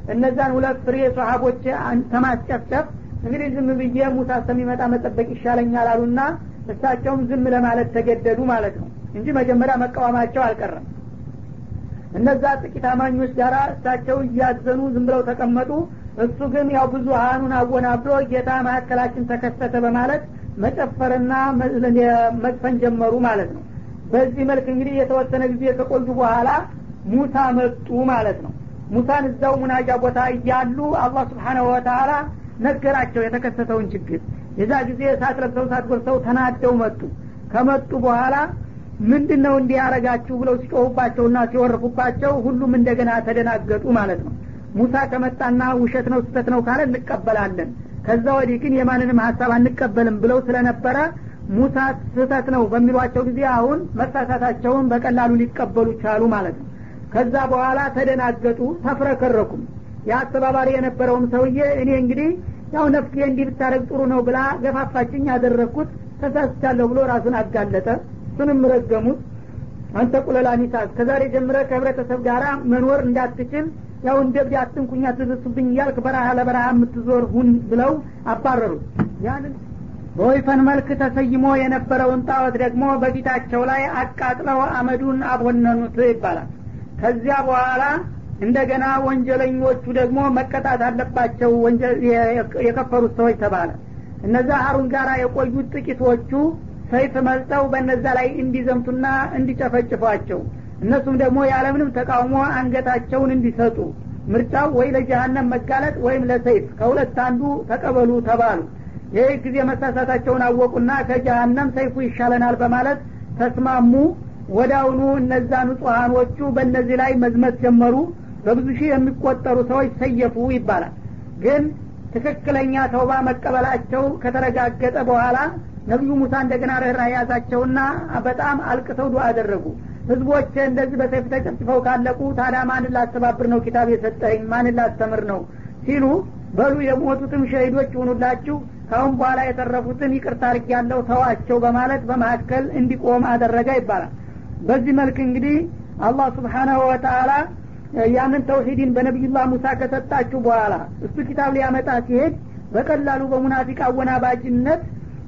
እነዛን ሁለት ፍሬ ሰሀቦች ተማስጨፍጨፍ እንግዲህ ዝም ብዬ ሙሳ እስከሚመጣ መጠበቅ ይሻለኛል አሉና እሳቸውም ዝም ለማለት ተገደዱ ማለት ነው እንጂ መጀመሪያ መቃወማቸው አልቀረም። እነዛ ጥቂት አማኞች ጋራ እሳቸው እያዘኑ ዝም ብለው ተቀመጡ። እሱ ግን ያው ብዙሀኑን አወናብሮ ጌታ ማዕከላችን ተከሰተ በማለት መጨፈርና መዝፈን ጀመሩ ማለት ነው። በዚህ መልክ እንግዲህ የተወሰነ ጊዜ ከቆዩ በኋላ ሙሳ መጡ ማለት ነው ሙሳን እዛው ሙናጃ ቦታ እያሉ አላህ ስብሓናሁ ወተላ ነገራቸው የተከሰተውን ችግር። የዛ ጊዜ እሳት ለብሰው እሳት ጎርሰው ተናደው መጡ። ከመጡ በኋላ ምንድን ነው እንዲህ ያረጋችሁ ብለው ሲጮሁባቸውና ሲወርፉባቸው ሁሉም እንደገና ተደናገጡ ማለት ነው። ሙሳ ከመጣና ውሸት ነው ስተት ነው ካለ እንቀበላለን ከዛ ወዲህ ግን የማንንም ሀሳብ አንቀበልም ብለው ስለነበረ ሙሳ ስህተት ነው በሚሏቸው ጊዜ አሁን መሳሳታቸውን በቀላሉ ሊቀበሉ ቻሉ ማለት ነው ከዛ በኋላ ተደናገጡ ተፍረከረኩም። የአስተባባሪ የነበረውም ሰውዬ እኔ እንግዲህ ያው ነፍሴ እንዲህ ብታደረግ ጥሩ ነው ብላ ገፋፋችኝ ያደረግኩት ተሳስቻለሁ ብሎ ራሱን አጋለጠ። እሱንም ረገሙት። አንተ ቁለላ ኒሳ እስከዛሬ ጀምረ ከህብረተሰብ ጋር መኖር እንዳትችል ያው እንደ ብድ አትንኩኛ ትዝሱብኝ እያልክ በረሃ ለበረሃ የምትዞር ሁን ብለው አባረሩት። ያንን በወይፈን መልክ ተሰይሞ የነበረውን ጣዖት ደግሞ በፊታቸው ላይ አቃጥለው አመዱን አቦነኑት ይባላል ከዚያ በኋላ እንደገና ወንጀለኞቹ ደግሞ መቀጣት አለባቸው። የከፈሩት ሰዎች ተባለ። እነዛ ሀሩን ጋር የቆዩት ጥቂቶቹ ሰይፍ መልጠው በነዛ ላይ እንዲዘምቱና እንዲጨፈጭፏቸው እነሱም ደግሞ ያለምንም ተቃውሞ አንገታቸውን እንዲሰጡ ምርጫው ወይ ለጀሀነም መጋለጥ ወይም ለሰይፍ ከሁለት አንዱ ተቀበሉ ተባሉ። ይህ ጊዜ መሳሳታቸውን አወቁና ከጀሀነም ሰይፉ ይሻለናል በማለት ተስማሙ ወዳውኑ እነዛ ንጹሐኖቹ በእነዚህ ላይ መዝመት ጀመሩ። በብዙ ሺህ የሚቆጠሩ ሰዎች ሰየፉ ይባላል። ግን ትክክለኛ ተውባ መቀበላቸው ከተረጋገጠ በኋላ ነቢዩ ሙሳ እንደገና ርኅራ ያዛቸውና በጣም አልቅሰው ዱዓ አደረጉ። ህዝቦች እንደዚህ በሰይፍ ተጨፍጭፈው ካለቁ ታዲያ ማንን ላስተባብር ነው ኪታብ የሰጠኝ ማንን ላስተምር ነው? ሲሉ በሉ የሞቱትም ሸሂዶች ይሁኑላችሁ ካሁን በኋላ የተረፉትን ይቅርታ አርግ ያለው ተዋቸው በማለት በመካከል እንዲቆም አደረገ ይባላል በዚህ መልክ እንግዲህ አላህ ስብሓናሁ ወተአላ ያንን ተውሂድን በነቢዩላህ ሙሳ ከሰጣችሁ በኋላ እሱ ኪታብ ሊያመጣ ሲሄድ በቀላሉ በሙናፊቅ አወናባጅነት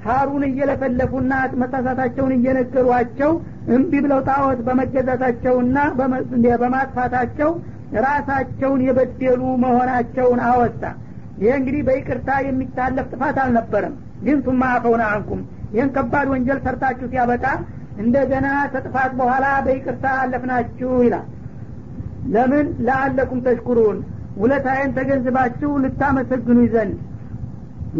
ሀሩን እየለፈለፉና መሳሳታቸውን እየነገሯቸው እምቢ ብለው ጣዖት በመገዛታቸውና በማጥፋታቸው ራሳቸውን የበደሉ መሆናቸውን አወጣ። ይህ እንግዲህ በይቅርታ የሚታለፍ ጥፋት አልነበረም። ግን ቱማ አፈውና አንኩም። ይህን ከባድ ወንጀል ሰርታችሁ ሲያበቃ እንደገና ተጥፋት በኋላ በይቅርታ አለፍናችሁ ይላል። ለምን? ለአለኩም ተሽኩሩን። ውለታዬን ተገንዝባችሁ ልታመሰግኑ ዘንድ።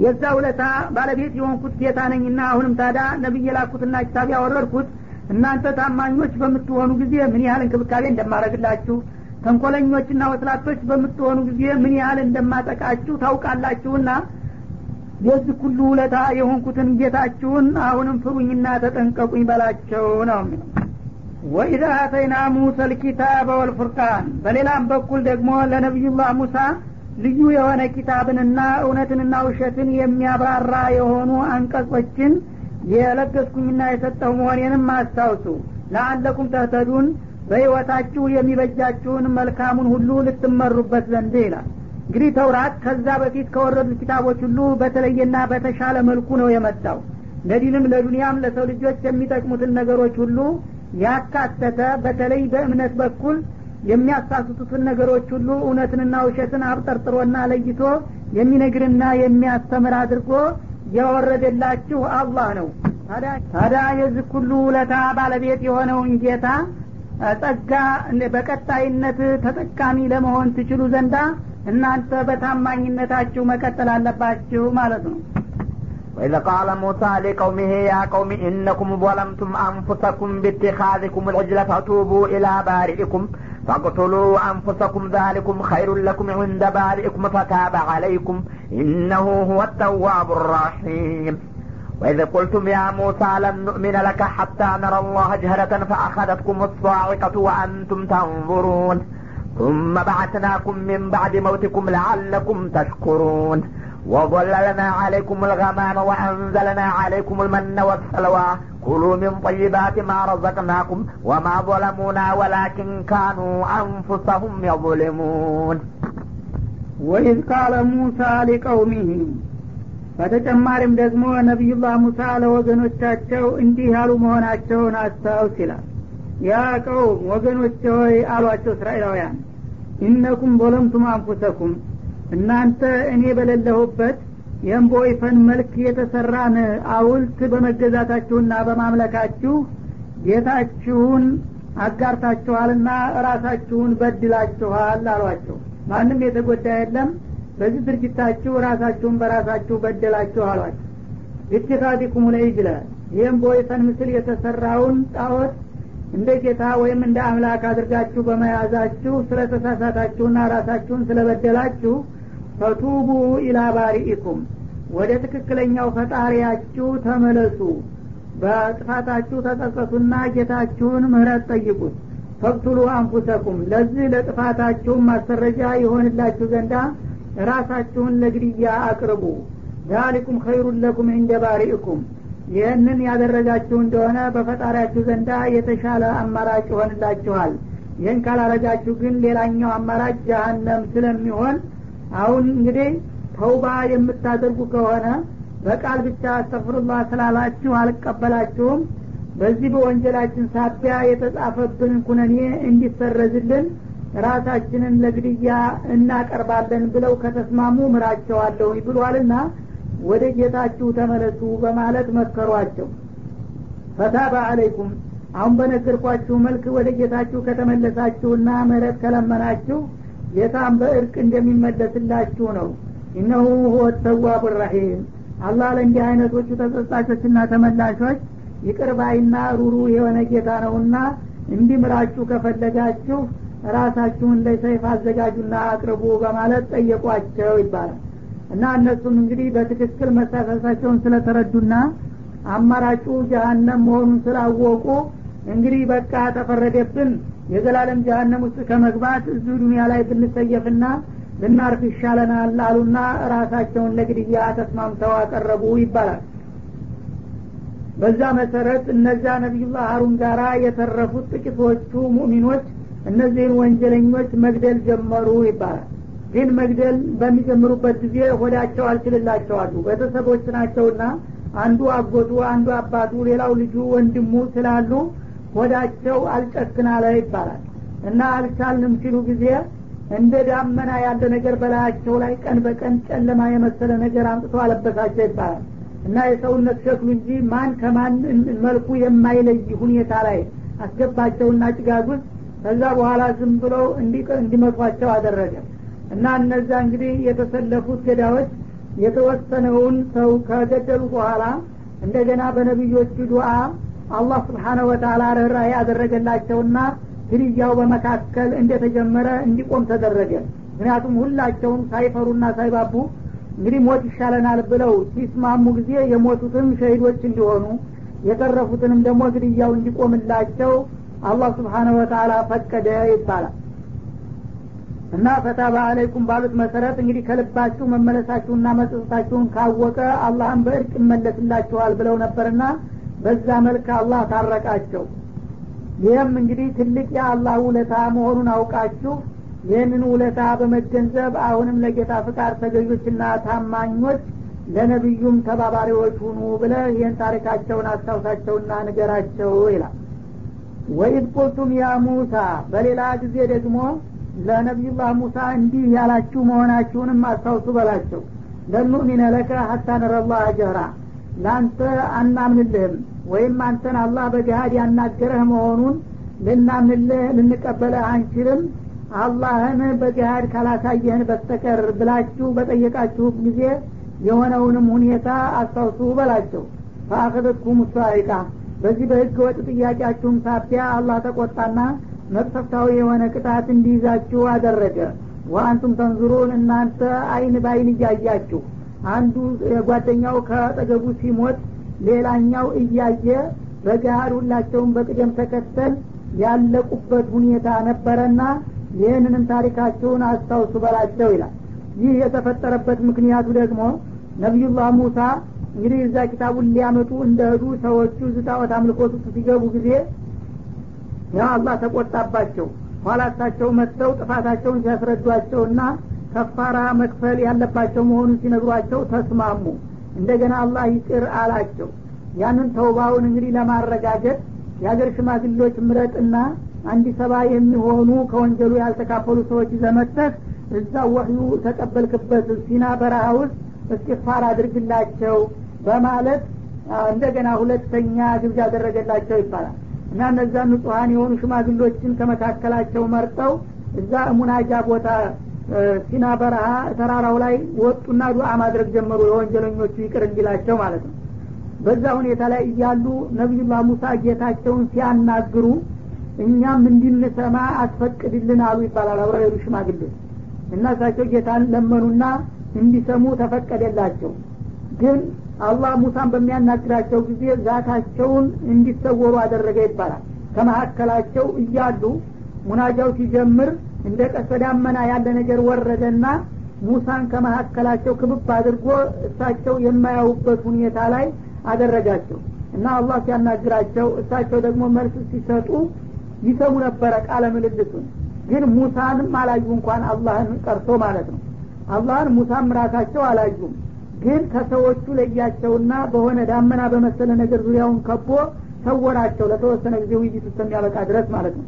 የዛ ውለታ ባለቤት የሆንኩት ጌታ ነኝና አሁንም ታዳ ነቢይ የላኩትና ኪታብ ያወረድኩት እናንተ ታማኞች በምትሆኑ ጊዜ ምን ያህል እንክብካቤ እንደማረግላችሁ ተንኮለኞችና ወስላቶች በምትሆኑ ጊዜ ምን ያህል እንደማጠቃችሁ ታውቃላችሁና የዚህ ሁሉ ውለታ የሆንኩትን ጌታችሁን አሁንም ፍሩኝና ተጠንቀቁኝ በላቸው ነው የሚለው። ወኢዛ አተይና ሙሳ ልኪታበ ወልፉርቃን። በሌላም በኩል ደግሞ ለነቢዩላህ ሙሳ ልዩ የሆነ ኪታብንና እውነትንና ውሸትን የሚያብራራ የሆኑ አንቀጾችን የለገስኩኝና የሰጠው መሆኔንም አስታውሱ። ለአለኩም ተህተዱን በህይወታችሁ የሚበጃችሁን መልካሙን ሁሉ ልትመሩበት ዘንድ ይላል እንግዲህ ተውራት ከዛ በፊት ከወረዱት ኪታቦች ሁሉ በተለየና በተሻለ መልኩ ነው የመጣው። ለዲንም ለዱንያም ለሰው ልጆች የሚጠቅሙትን ነገሮች ሁሉ ያካተተ በተለይ በእምነት በኩል የሚያሳስቱትን ነገሮች ሁሉ እውነትንና ውሸትን አብጠርጥሮና ለይቶ የሚነግርና የሚያስተምር አድርጎ የወረደላችሁ አላህ ነው። ታዲያ የዚህ ሁሉ ውለታ ባለቤት የሆነውን ጌታ ጸጋ በቀጣይነት ተጠቃሚ ለመሆን ትችሉ ዘንዳ እናንተ በታማኝነታችሁ መቀጠል አለባችሁ ማለት ነው وإذ قال موسى لقومه يا قوم إنكم ظلمتم أنفسكم باتخاذكم العجل فتوبوا إلى بارئكم فاقتلوا أنفسكم ذلكم خير لكم عند بارئكم فتاب عليكم إنه هو التواب الرحيم وإذ قلتم يا موسى لن نؤمن لك حتى نرى الله جهرة فأخذتكم الصاعقة وأنتم تنظرون ثم بعثناكم من بعد موتكم لعلكم تشكرون وظللنا عليكم الغمام وأنزلنا عليكم المن والسلوى كلوا من طيبات ما رزقناكم وما ظلمونا ولكن كانوا أنفسهم يظلمون ወኢዝ ቃለ ሙሳ ሊቀውሚህ በተጨማሪም ደግሞ ነቢዩላህ ሙሳ ለወገኖቻቸው እንዲህ ያሉ መሆናቸውን አስታውስ ይላል ያ ቀውም ወገኖች ሆይ አሏቸው እስራኤላውያን ኢነኩም ظለምቱም አንፉሰኩም እናንተ እኔ በሌለሁበት የእምቦይፈን መልክ የተሰራን አውልት በመገዛታችሁና በማምለካችሁ ጌታችሁን አጋርታችኋልና ራሳችሁን በድላችኋል አሏቸው። ማንም የተጎዳ የለም። በዚህ ድርጊታችሁ ራሳችሁን በራሳችሁ በደላችሁ አሏቸው። ኢትኻዲኩም ለይጅለ ይህም በወይፈን ምስል የተሰራውን ጣዖት እንደ ጌታ ወይም እንደ አምላክ አድርጋችሁ በመያዛችሁ ስለተሳሳታችሁና ራሳችሁን ስለበደላችሁ ፈቱቡ ኢላ ባሪኢኩም። ወደ ትክክለኛው ፈጣሪያችሁ ተመለሱ። በጥፋታችሁ ተጸጸቱና ጌታችሁን ምህረት ጠይቁት። ፈቅቱሉ አንፉሰኩም። ለዚህ ለጥፋታችሁም ማሰረጃ የሆንላችሁ ዘንዳ ራሳችሁን ለግድያ አቅርቡ። ዛሊኩም ኸይሩን ለኩም እንደ ባሪእኩም ይህንን ያደረጋችሁ እንደሆነ በፈጣሪያችሁ ዘንዳ የተሻለ አማራጭ ይሆንላችኋል። ይህን ካላረጋችሁ ግን ሌላኛው አማራጭ ጀሀነም ስለሚሆን አሁን እንግዲህ ተውባ የምታደርጉ ከሆነ በቃል ብቻ አስተፍሩላህ ስላላችሁ አልቀበላችሁም። በዚህ በወንጀላችን ሳቢያ የተጻፈብን ኩነኔ እንዲሰረዝልን ራሳችንን ለግድያ እናቀርባለን ብለው ከተስማሙ ምራቸዋለሁ ብሏልና ወደ ጌታችሁ ተመለሱ በማለት መከሯቸው። ፈታባ አለይኩም አሁን በነገርኳችሁ መልክ ወደ ጌታችሁ ከተመለሳችሁና ምህረት ከለመናችሁ ጌታም በእርቅ እንደሚመለስላችሁ ነው። እነሁ ሁወ ረሒም። አላህ ለእንዲህ አይነቶቹ ተጸጻቾችና ተመላሾች ይቅርባይና ሩሩ የሆነ ጌታ ነውና እንዲምራችሁ ከፈለጋችሁ ራሳችሁን ለሰይፍ አዘጋጁና አቅርቡ በማለት ጠየቋቸው ይባላል እና እነሱም እንግዲህ በትክክል መሳሳታቸውን ስለተረዱና አማራጩ ጀሀነም መሆኑን ስላወቁ እንግዲህ በቃ ተፈረደብን። የዘላለም ጀሀነም ውስጥ ከመግባት እዚሁ ዱኒያ ላይ ብንሰየፍና ልናርፍ ይሻለናል አሉና ራሳቸውን ለግድያ ተስማምተው አቀረቡ ይባላል። በዛ መሰረት እነዚያ ነቢዩላህ ሀሩን ጋራ የተረፉት ጥቂቶቹ ሙእሚኖች እነዚህን ወንጀለኞች መግደል ጀመሩ ይባላል ግን መግደል በሚጀምሩበት ጊዜ ሆዳቸው አልችልላቸዋሉ። ቤተሰቦች ናቸውና አንዱ አጎቱ አንዱ አባቱ ሌላው ልጁ ወንድሙ ስላሉ ሆዳቸው አልጨክናለ ይባላል። እና አልቻልንም ሲሉ ጊዜ እንደ ዳመና ያለ ነገር በላያቸው ላይ ቀን በቀን ጨለማ የመሰለ ነገር አምጥቶ አለበሳቸው ይባላል። እና የሰውነት ሸክሉ እንጂ ማን ከማን መልኩ የማይለይ ሁኔታ ላይ አስገባቸውና ጭጋግ ውስጥ ከዛ በኋላ ዝም ብለው እንዲመቷቸው አደረገ እና እነዛ እንግዲህ የተሰለፉት ገዳዎች የተወሰነውን ሰው ከገደሉ በኋላ እንደገና በነቢዮቹ ዱዓ አላህ ስብሓነሁ ወተላ ርኅራሄ ያደረገላቸውና ግድያው በመካከል እንደተጀመረ እንዲቆም ተደረገ። ምክንያቱም ሁላቸውም ሳይፈሩና ሳይባቡ እንግዲህ ሞት ይሻለናል ብለው ሲስማሙ ጊዜ የሞቱትም ሸሂዶች እንዲሆኑ የተረፉትንም ደግሞ ግድያው እንዲቆምላቸው አላህ ስብሓነሁ ወተላ ፈቀደ ይባላል እና ፈታባ አለይኩም ባሉት መሰረት እንግዲህ ከልባችሁ መመለሳችሁና መጽጽታችሁን ካወቀ አላህን በእርቅ ይመለስላችኋል ብለው ነበርና በዛ መልክ አላህ ታረቃቸው። ይህም እንግዲህ ትልቅ የአላህ ውለታ መሆኑን አውቃችሁ ይህንን ውለታ በመገንዘብ አሁንም ለጌታ ፍቃድ ተገዦችና ታማኞች ለነቢዩም ተባባሪዎች ሁኑ ብለ ይህን ታሪካቸውን አስታውሳቸውና ንገራቸው ይላል። ወኢድ ቁልቱም ያ ሙሳ በሌላ ጊዜ ደግሞ ለነቢዩላህ ሙሳ እንዲህ ያላችሁ መሆናችሁንም አስታውሱ በላቸው። ለኑእሚነ ለከ ሀታ ነረላህ ጀህራ። ለአንተ አናምንልህም ወይም አንተን አላህ በገሃድ ያናገረህ መሆኑን ልናምንልህ ልንቀበለህ አንችልም። አላህን በገሃድ ካላሳየህን በስተቀር ብላችሁ በጠየቃችሁ ጊዜ የሆነውንም ሁኔታ አስታውሱ በላቸው። ፈአኸዘትኩም ሳይቃ በዚህ በህገ ወጥ ጥያቄያችሁም ሳቢያ አላህ ተቆጣና መቅሰፍታዊ የሆነ ቅጣት እንዲይዛችሁ አደረገ። ወአንቱም ተንዙሩን እናንተ አይን በአይን እያያችሁ አንዱ ጓደኛው ከጠገቡ ሲሞት ሌላኛው እያየ በገሃድ ሁላቸውም በቅደም ተከተል ያለቁበት ሁኔታ ነበረና ይህንንም ታሪካቸውን አስታውሱ በላቸው ይላል። ይህ የተፈጠረበት ምክንያቱ ደግሞ ነቢዩላህ ሙሳ እንግዲህ እዛ ኪታቡን ሊያመጡ እንደሄዱ ሰዎቹ ዝጣዖት አምልኮት ውስጥ ሲገቡ ጊዜ ያ አላህ ተቆጣባቸው። ኋላ እሳቸው መጥተው ጥፋታቸውን ሲያስረዷቸውና ከፋራ መክፈል ያለባቸው መሆኑን ሲነግሯቸው ተስማሙ። እንደገና አላህ ይቅር አላቸው። ያንን ተውባውን እንግዲህ ለማረጋገጥ የሀገር ሽማግሌዎች ምረጥና አንድ ሰባ የሚሆኑ ከወንጀሉ ያልተካፈሉ ሰዎች ዘመተህ እዛ ወህዩ ተቀበልክበት ሲና በረሃ ውስጥ እስትፋር አድርግላቸው በማለት እንደገና ሁለተኛ ግብዣ አደረገላቸው ይባላል እና እነዛ ንጹሀን የሆኑ ሽማግሎችን ከመካከላቸው መርጠው እዛ ሙናጃ ቦታ ሲና በረሃ ተራራው ላይ ወጡና ዱዓ ማድረግ ጀመሩ። የወንጀለኞቹ ይቅር እንዲላቸው ማለት ነው። በዛ ሁኔታ ላይ እያሉ ነቢዩላህ ሙሳ ጌታቸውን ሲያናግሩ እኛም እንድንሰማ አስፈቅድልን አሉ ይባላል አብረው የሄዱ ሽማግሌዎች እና እሳቸው ጌታን ለመኑና እንዲሰሙ ተፈቀደላቸው። ግን አላህ ሙሳን በሚያናግራቸው ጊዜ ዛታቸውን እንዲሰወሩ አደረገ ይባላል። ከመካከላቸው እያሉ ሙናጃው ሲጀምር እንደ ቀስተ ዳመና ያለ ነገር ወረደና ሙሳን ከመካከላቸው ክብብ አድርጎ እሳቸው የማያውበት ሁኔታ ላይ አደረጋቸው እና አላህ ሲያናግራቸው እሳቸው ደግሞ መልስ ሲሰጡ ይሰሙ ነበረ ቃለ ምልልሱን። ግን ሙሳንም አላዩ እንኳን አላህን ቀርቶ ማለት ነው። አላህን ሙሳም ራሳቸው አላዩም ግን ከሰዎቹ ለያቸውና በሆነ ዳመና በመሰለ ነገር ዙሪያውን ከቦ ሰወራቸው ለተወሰነ ጊዜ ውይይት እስከሚያበቃ ድረስ ማለት ነው።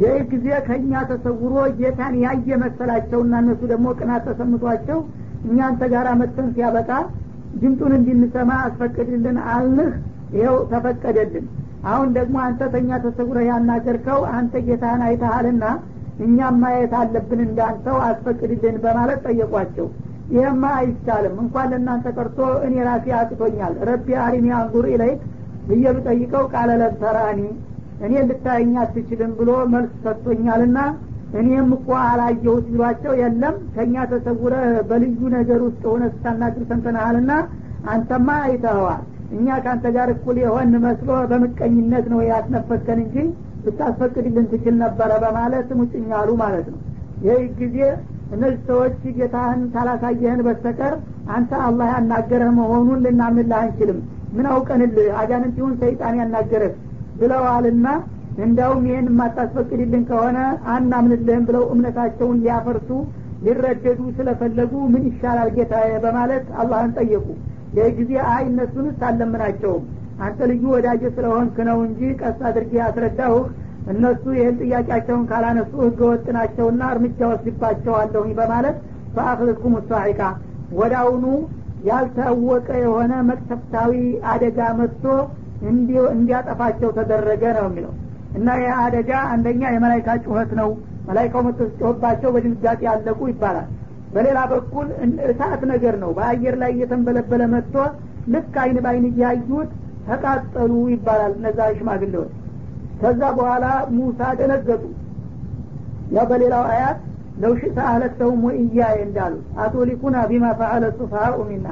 ይህ ጊዜ ከእኛ ተሰውሮ ጌታን ያየ መሰላቸውና እነሱ ደግሞ ቅናት ተሰምቷቸው እኛ አንተ ጋር መጥተን ሲያበቃ ድምጡን እንድንሰማ አስፈቅድልን አልንህ ይኸው ተፈቀደልን። አሁን ደግሞ አንተ ተኛ ተሰውረህ ያናገርከው አንተ ጌታህን አይተሃልና እኛም ማየት አለብን እንዳንተው አስፈቅድልን በማለት ጠየቋቸው ይህማ አይቻልም እንኳን ለእናንተ ቀርቶ እኔ ራሴ አቅቶኛል። رب أرني أنظر إليك ብዬ ብጠይቀው قال لن تراني እኔ ልታየኝ አትችልም ብሎ መልስ ሰጥቶኛልና እኔም እኮ አላየሁት ሲሏቸው የለም። ከእኛ ተሰውረ በልዩ ነገር ውስጥ ሆነ ስታናግር ሰምተናሃልና አንተማ አይተኸዋል። እኛ ከአንተ ጋር እኩል የሆን መስሎ በምቀኝነት ነው ያስነፈከን እንጂ ብታስፈቅድልን ትችል ነበረ በማለት ሙጭጭ አሉ ማለት ነው። ይህ ጊዜ እነዚህ ሰዎች ጌታህን ካላሳየህን በስተቀር አንተ አላህ ያናገረህ መሆኑን ልናምንልህ አንችልም። ምን አውቀንልህ? አጋንንት ይሁን ሰይጣን ያናገረህ ብለዋልና እንዲያውም ይህን የማታስፈቅድልን ከሆነ አናምንልህም ብለው እምነታቸውን ሊያፈርሱ ሊረደዱ ስለፈለጉ ምን ይሻላል ጌታ በማለት አላህን ጠየቁ። ይህ ጊዜ አይ እነሱንስ አለምናቸውም አንተ ልዩ ወዳጀ ስለሆንክ ነው እንጂ ቀስ አድርጌ ያስረዳሁህ እነሱ ይህን ጥያቄያቸውን ካላነሱ ህገ ወጥ ናቸውና እርምጃ ወስድባቸዋለሁኝ በማለት ፈአክልትኩም ሳሒቃ ወዳውኑ ያልታወቀ የሆነ መቅሰፍታዊ አደጋ መጥቶ እንዲያጠፋቸው ተደረገ ነው የሚለው። እና ይህ አደጋ አንደኛ የመላይካ ጩኸት ነው። መላይካው መጥቶ በድንጋጤ ያለቁ ይባላል። በሌላ በኩል እሳት ነገር ነው። በአየር ላይ እየተንበለበለ መጥቶ ልክ አይን በአይን እያዩት ተቃጠሉ ይባላል እነዛ ሽማግሌዎች ከዛ በኋላ ሙሳ ደነገጡ። ያ በሌላው አያት ለው ሽእተ አህለክተውም ወኢያየ እንዳሉት አቶ ሊኩና ቢማ ፈአለ ሱፋሃኡ ሚና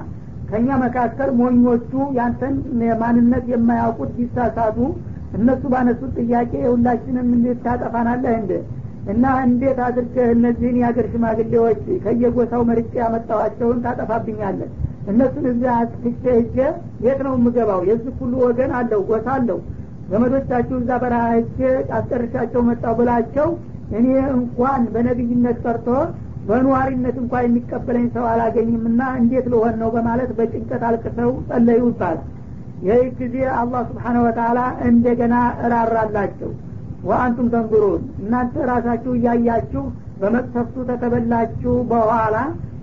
ከእኛ መካከል ሞኞቹ ያንተን ማንነት የማያውቁት ቢሳሳቱ እነሱ ባነሱት ጥያቄ ሁላችንም እንዴት ታጠፋናለህ እንደ እና እንዴት አድርገህ እነዚህን የሀገር ሽማግሌዎች ከየጎሳው መርጬ ያመጣኋቸውን ታጠፋብኛለህ? እነሱን እዚያ አስፍቼ ሄጄ የት ነው የምገባው? የዚህ ሁሉ ወገን አለው ጎሳ አለው ዘመዶቻችሁ እዛ በረሃ ሄጄ መጣው ብላቸው እኔ እንኳን በነቢይነት ጠርቶ በኗሪነት እንኳን የሚቀበለኝ ሰው አላገኝም እና እንዴት ልሆን ነው በማለት በጭንቀት አልቅሰው ጸለዩ ይባላል። ይህ ጊዜ አላህ ስብሓነ ወተላ እንደገና እራራላቸው። ወአንቱም ተንዙሩን እናንተ ራሳችሁ እያያችሁ በመቅሰፍቱ ተተበላችሁ በኋላ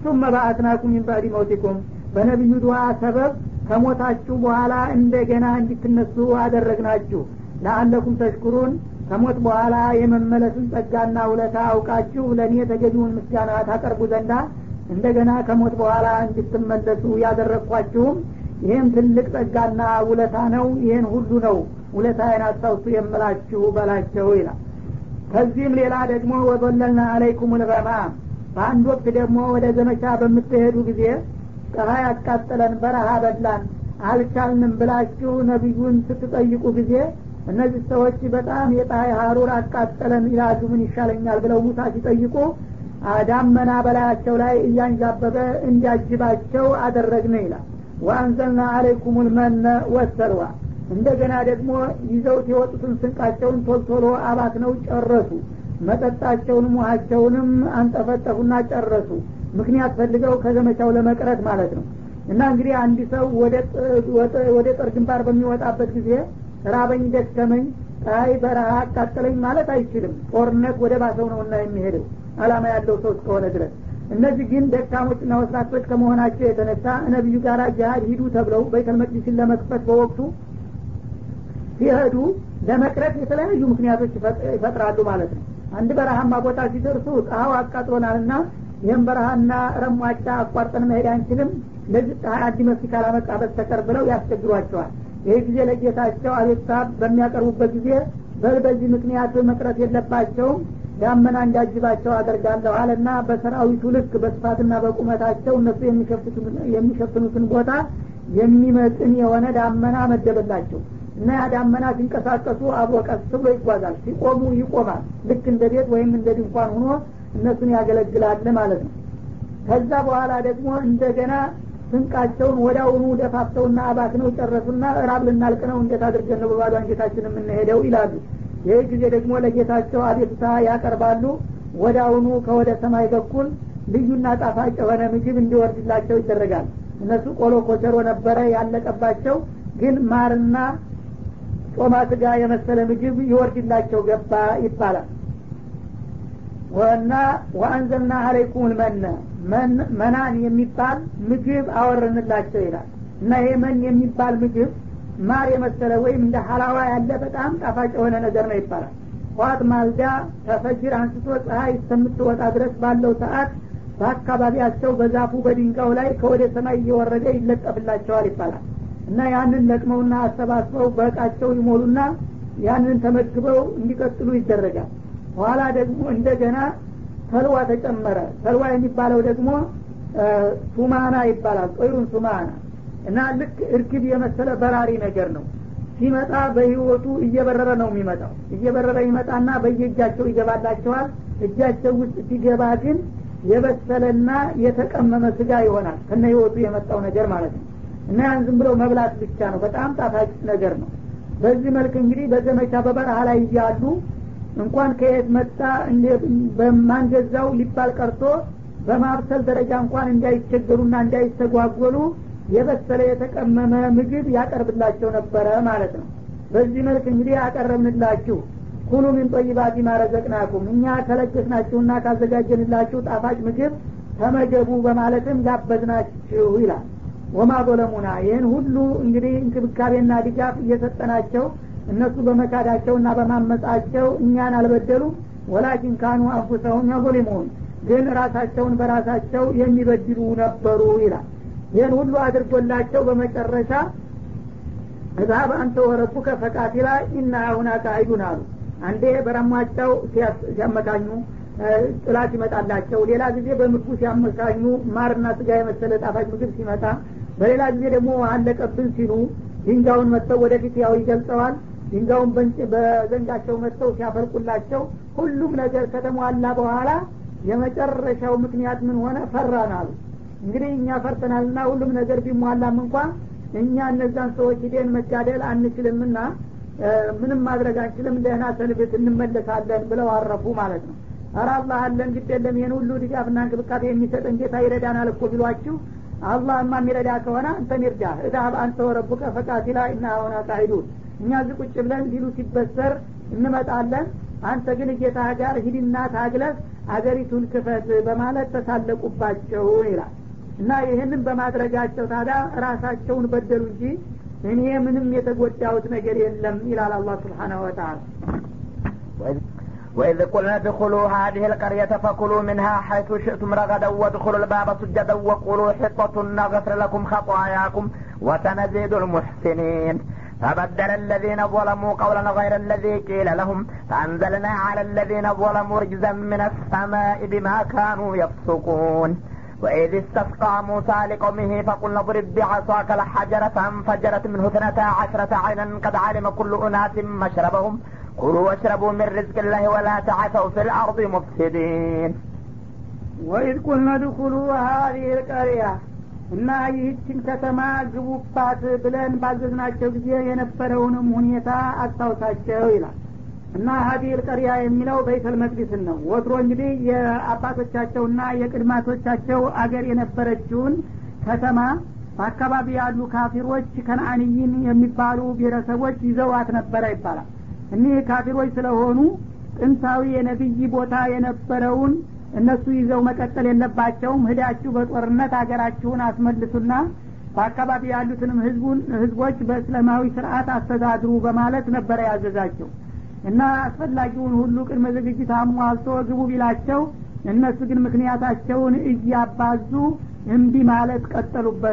ثم بعثناكم من بعد موتكم በነቢዩ ድዋ ሰበብ ከሞታችሁ በኋላ እንደገና እንድትነሱ አደረግናችሁ። ለአለኩም ተሽኩሩን ከሞት በኋላ የመመለስን ጸጋና ውለታ አውቃችሁ ለእኔ ተገቢውን ምስጋና ታቀርቡ ዘንዳ እንደገና ከሞት በኋላ እንድትመለሱ ያደረግኳችሁም ይህም ትልቅ ጸጋና ውለታ ነው። ይህን ሁሉ ነው ውለታዬን አስታውሱ የምላችሁ በላቸው ይላል። ከዚህም ሌላ ደግሞ ወበለልና አለይኩም ልገማም በአንድ ወቅት ደግሞ ወደ ዘመቻ በምትሄዱ ጊዜ ፀሐይ አቃጠለን በረሃ በላን አልቻልንም ብላችሁ ነቢዩን ስትጠይቁ ጊዜ እነዚህ ሰዎች በጣም የፀሐይ ሀሩር አቃጠለን ይላሉ ምን ይሻለኛል ብለው ሙሳ ሲጠይቁ ዳመና በላያቸው ላይ እያንዣበበ እንዲያጅባቸው አደረግነ ይላል። ወአንዘልና አለይኩም ልመነ ወሰልዋ። እንደገና ደግሞ ይዘውት የወጡትን ስንቃቸውን ቶልቶሎ አባት ነው ጨረሱ። መጠጣቸውንም ውሃቸውንም አንጠፈጠፉና ጨረሱ ምክንያት ፈልገው ከዘመቻው ለመቅረት ማለት ነው። እና እንግዲህ አንድ ሰው ወደ ጦር ግንባር በሚወጣበት ጊዜ ራበኝ ደከመኝ ፀሐይ በረሃ አቃጠለኝ ማለት አይችልም። ጦርነት ወደ ባሰው ነውና የሚሄደው አላማ ያለው ሰው እስከሆነ ድረስ። እነዚህ ግን ደካሞችና ወስላቶች ከመሆናቸው የተነሳ ነቢዩ ጋር ጅሀድ ሂዱ ተብለው በይተል መቅዲስን ለመክፈት በወቅቱ ሲሄዱ ለመቅረት የተለያዩ ምክንያቶች ይፈጥራሉ ማለት ነው። አንድ በረሃማ ቦታ ሲደርሱ ፀሐው አቃጥሎናልና ይህም በረሃና ረሟጫ አቋርጠን መሄድ አንችልም። ለዚህ ፀሐይ አዲ መፍት ካላመጣ በስተቀር ብለው ያስቸግሯቸዋል። ይህ ጊዜ ለጌታቸው አቤቱታ በሚያቀርቡበት ጊዜ በዚህ ምክንያት መቅረት የለባቸውም ዳመና እንዳጅባቸው አደርጋለሁ አለና በሰራዊቱ ልክ በስፋትና በቁመታቸው እነሱ የሚሸፍኑትን ቦታ የሚመጥን የሆነ ዳመና መደበላቸው እና ያ ዳመና ሲንቀሳቀሱ አብሮ ቀስ ብሎ ይጓዛል። ሲቆሙ ይቆማል። ልክ እንደ ቤት ወይም እንደ ድንኳን ሆኖ እነሱን ያገለግላል ማለት ነው። ከዛ በኋላ ደግሞ እንደገና ስንቃቸውን ወዳውኑ ደፋፍተውና አባክነው ጨረሱና እራብ ልናልቅ ነው እንዴት አድርገን ነው በባዶ አንጀታችን የምንሄደው ይላሉ። ይህ ጊዜ ደግሞ ለጌታቸው አቤቱታ ያቀርባሉ። ወዳውኑ ከወደ ሰማይ በኩል ልዩና ጣፋጭ የሆነ ምግብ እንዲወርድላቸው ይደረጋል። እነሱ ቆሎ ኮቸሮ ነበረ ያለቀባቸው ግን ማርና ጮማ ስጋ የመሰለ ምግብ ይወርድላቸው ገባ ይባላል ወና ወአንዘልና አለይኩም ልመነ መናን የሚባል ምግብ አወረንላቸው ይላል። እና ይሄ መን የሚባል ምግብ ማር የመሰለ ወይም እንደ ሀላዋ ያለ በጣም ጣፋጭ የሆነ ነገር ነው ይባላል። ጠዋት ማልዳ ተፈጅር አንስቶ ፀሀይ እስከምትወጣ ድረስ ባለው ሰዓት በአካባቢያቸው በዛፉ በድንጋው ላይ ከወደ ሰማይ እየወረደ ይለጠፍላቸዋል ይባላል። እና ያንን ለቅመውና አሰባስበው በእቃቸው ይሞሉና ያንን ተመግበው እንዲቀጥሉ ይደረጋል በኋላ ደግሞ እንደገና ተልዋ ተጨመረ። ተልዋ የሚባለው ደግሞ ሱማና ይባላል ጦይሩን ሱማና እና ልክ እርግብ የመሰለ በራሪ ነገር ነው። ሲመጣ በህይወቱ እየበረረ ነው የሚመጣው። እየበረረ ይመጣና በየእጃቸው ይገባላቸዋል። እጃቸው ውስጥ ሲገባ ግን የበሰለና የተቀመመ ስጋ ይሆናል ከነ ህይወቱ የመጣው ነገር ማለት ነው። እና ያን ዝም ብለው መብላት ብቻ ነው። በጣም ጣፋጭ ነገር ነው። በዚህ መልክ እንግዲህ በዘመቻ በበረሃ ላይ እያሉ እንኳን ከየት መጣ? በማንገዛው ሊባል ቀርቶ በማብሰል ደረጃ እንኳን እንዳይቸገሩና እንዳይስተጓጎሉ የበሰለ የተቀመመ ምግብ ያቀርብላቸው ነበረ ማለት ነው። በዚህ መልክ እንግዲህ ያቀረብንላችሁ ኩሉ ሚን ጠይባቲ ማረዘቅናኩም እኛ ከለገስናችሁና ካዘጋጀንላችሁ ጣፋጭ ምግብ ተመገቡ በማለትም ጋበዝናችሁ ይላል። ወማ ظለሙና ይህን ሁሉ እንግዲህ እንክብካቤና ድጋፍ እየሰጠናቸው እነሱ በመካዳቸውና በማመጻቸው እኛን አልበደሉ ወላኪን ካኑ አንፉሰሁም የظሊሙን ግን ራሳቸውን በራሳቸው የሚበድሉ ነበሩ ይላል። ይህን ሁሉ አድርጎላቸው በመጨረሻ እዛብ አንተ ወረቡከ ፈቃቲላ ኢና አሁና ቃይዱን አሉ። አንዴ በረሟቸው ሲያመካኙ ጥላት ይመጣላቸው። ሌላ ጊዜ በምግቡ ሲያመካኙ ማርና ስጋ የመሰለ ጣፋጭ ምግብ ሲመጣ በሌላ ጊዜ ደግሞ አለቀብን ሲሉ ድንጋውን መጥተው ወደፊት ያው ይገልጸዋል ድንጋውን በዘንጋቸው መጥተው ሲያፈልቁላቸው ሁሉም ነገር ከተሟላ በኋላ የመጨረሻው ምክንያት ምን ሆነ? ፈራን አሉ እንግዲህ እኛ ፈርተናልና ሁሉም ነገር ቢሟላም እንኳን እኛ እነዛን ሰዎች ሂደን መጋደል አንችልምና ምንም ማድረግ አንችልም ደህና ሰንብት እንመለሳለን ብለው አረፉ ማለት ነው። አረ አላህ አለን ግድ የለም ይህን ሁሉ ድጋፍና እንክብካቤ የሚሰጠን ጌታ ይረዳናል እኮ ቢሏችሁ አላህማ የሚረዳ ከሆነ አንተን ይርዳ እዛብ አንተ ወረቡከ ፈቃቲላ እና ሆና ቃሂዱን እኛ እዚህ ቁጭ ብለን ዲሉ ሲበሰር እንመጣለን አንተ ግን ጌታ ጋር ሂድና ታግለህ አገሪቱን ክፈት በማለት ተሳለቁባቸው ይላል እና ይህንን በማድረጋቸው ታዲያ ራሳቸውን በደሉ እንጂ እኔ ምንም የተጎዳሁት ነገር የለም ይላል አላህ ስብሓናሁ ወተላ وإذ قلنا ادخلوا هذه القرية فكلوا منها حيث شئتم رغدا وادخلوا الباب سجدا وقولوا حطة نغفر لكم خطاياكم وسنزيد المحسنين فبدل الذين ظلموا قولا غير الذي قيل لهم فأنزلنا على الذين ظلموا رجزا من السماء بما كانوا يفسقون. وإذ استسقى موسى لقومه فقلنا اضرب بعصاك الحجر فانفجرت منه اثنتا عشرة عينا قد علم كل أناس مشربهم. كلوا واشربوا من رزق الله ولا تعثوا في الأرض مفسدين. وإذ قلنا ادخلوا هذه القرية እና ይህችን ከተማ ግቡባት ብለን ባዘዝናቸው ጊዜ የነበረውንም ሁኔታ አስታውሳቸው ይላል። እና ሀዲል ቀሪያ የሚለው በይተል መቅዲስን ነው። ወትሮ እንግዲህ የአባቶቻቸውና የቅድማቶቻቸው አገር የነበረችውን ከተማ በአካባቢ ያሉ ካፊሮች ከነአንይን የሚባሉ ብሔረሰቦች ይዘዋት ነበረ ይባላል። እኒህ ካፊሮች ስለሆኑ ጥንታዊ የነቢይ ቦታ የነበረውን እነሱ ይዘው መቀጠል የለባቸውም። ህዳችሁ በጦርነት ሀገራችሁን አስመልሱና በአካባቢ ያሉትንም ህዝቦች በእስላማዊ ስርአት አስተዳድሩ በማለት ነበረ ያዘዛቸው። እና አስፈላጊውን ሁሉ ቅድመ ዝግጅት አሟልቶ ግቡ ቢላቸው እነሱ ግን ምክንያታቸውን እያባዙ እምቢ ማለት ቀጠሉበት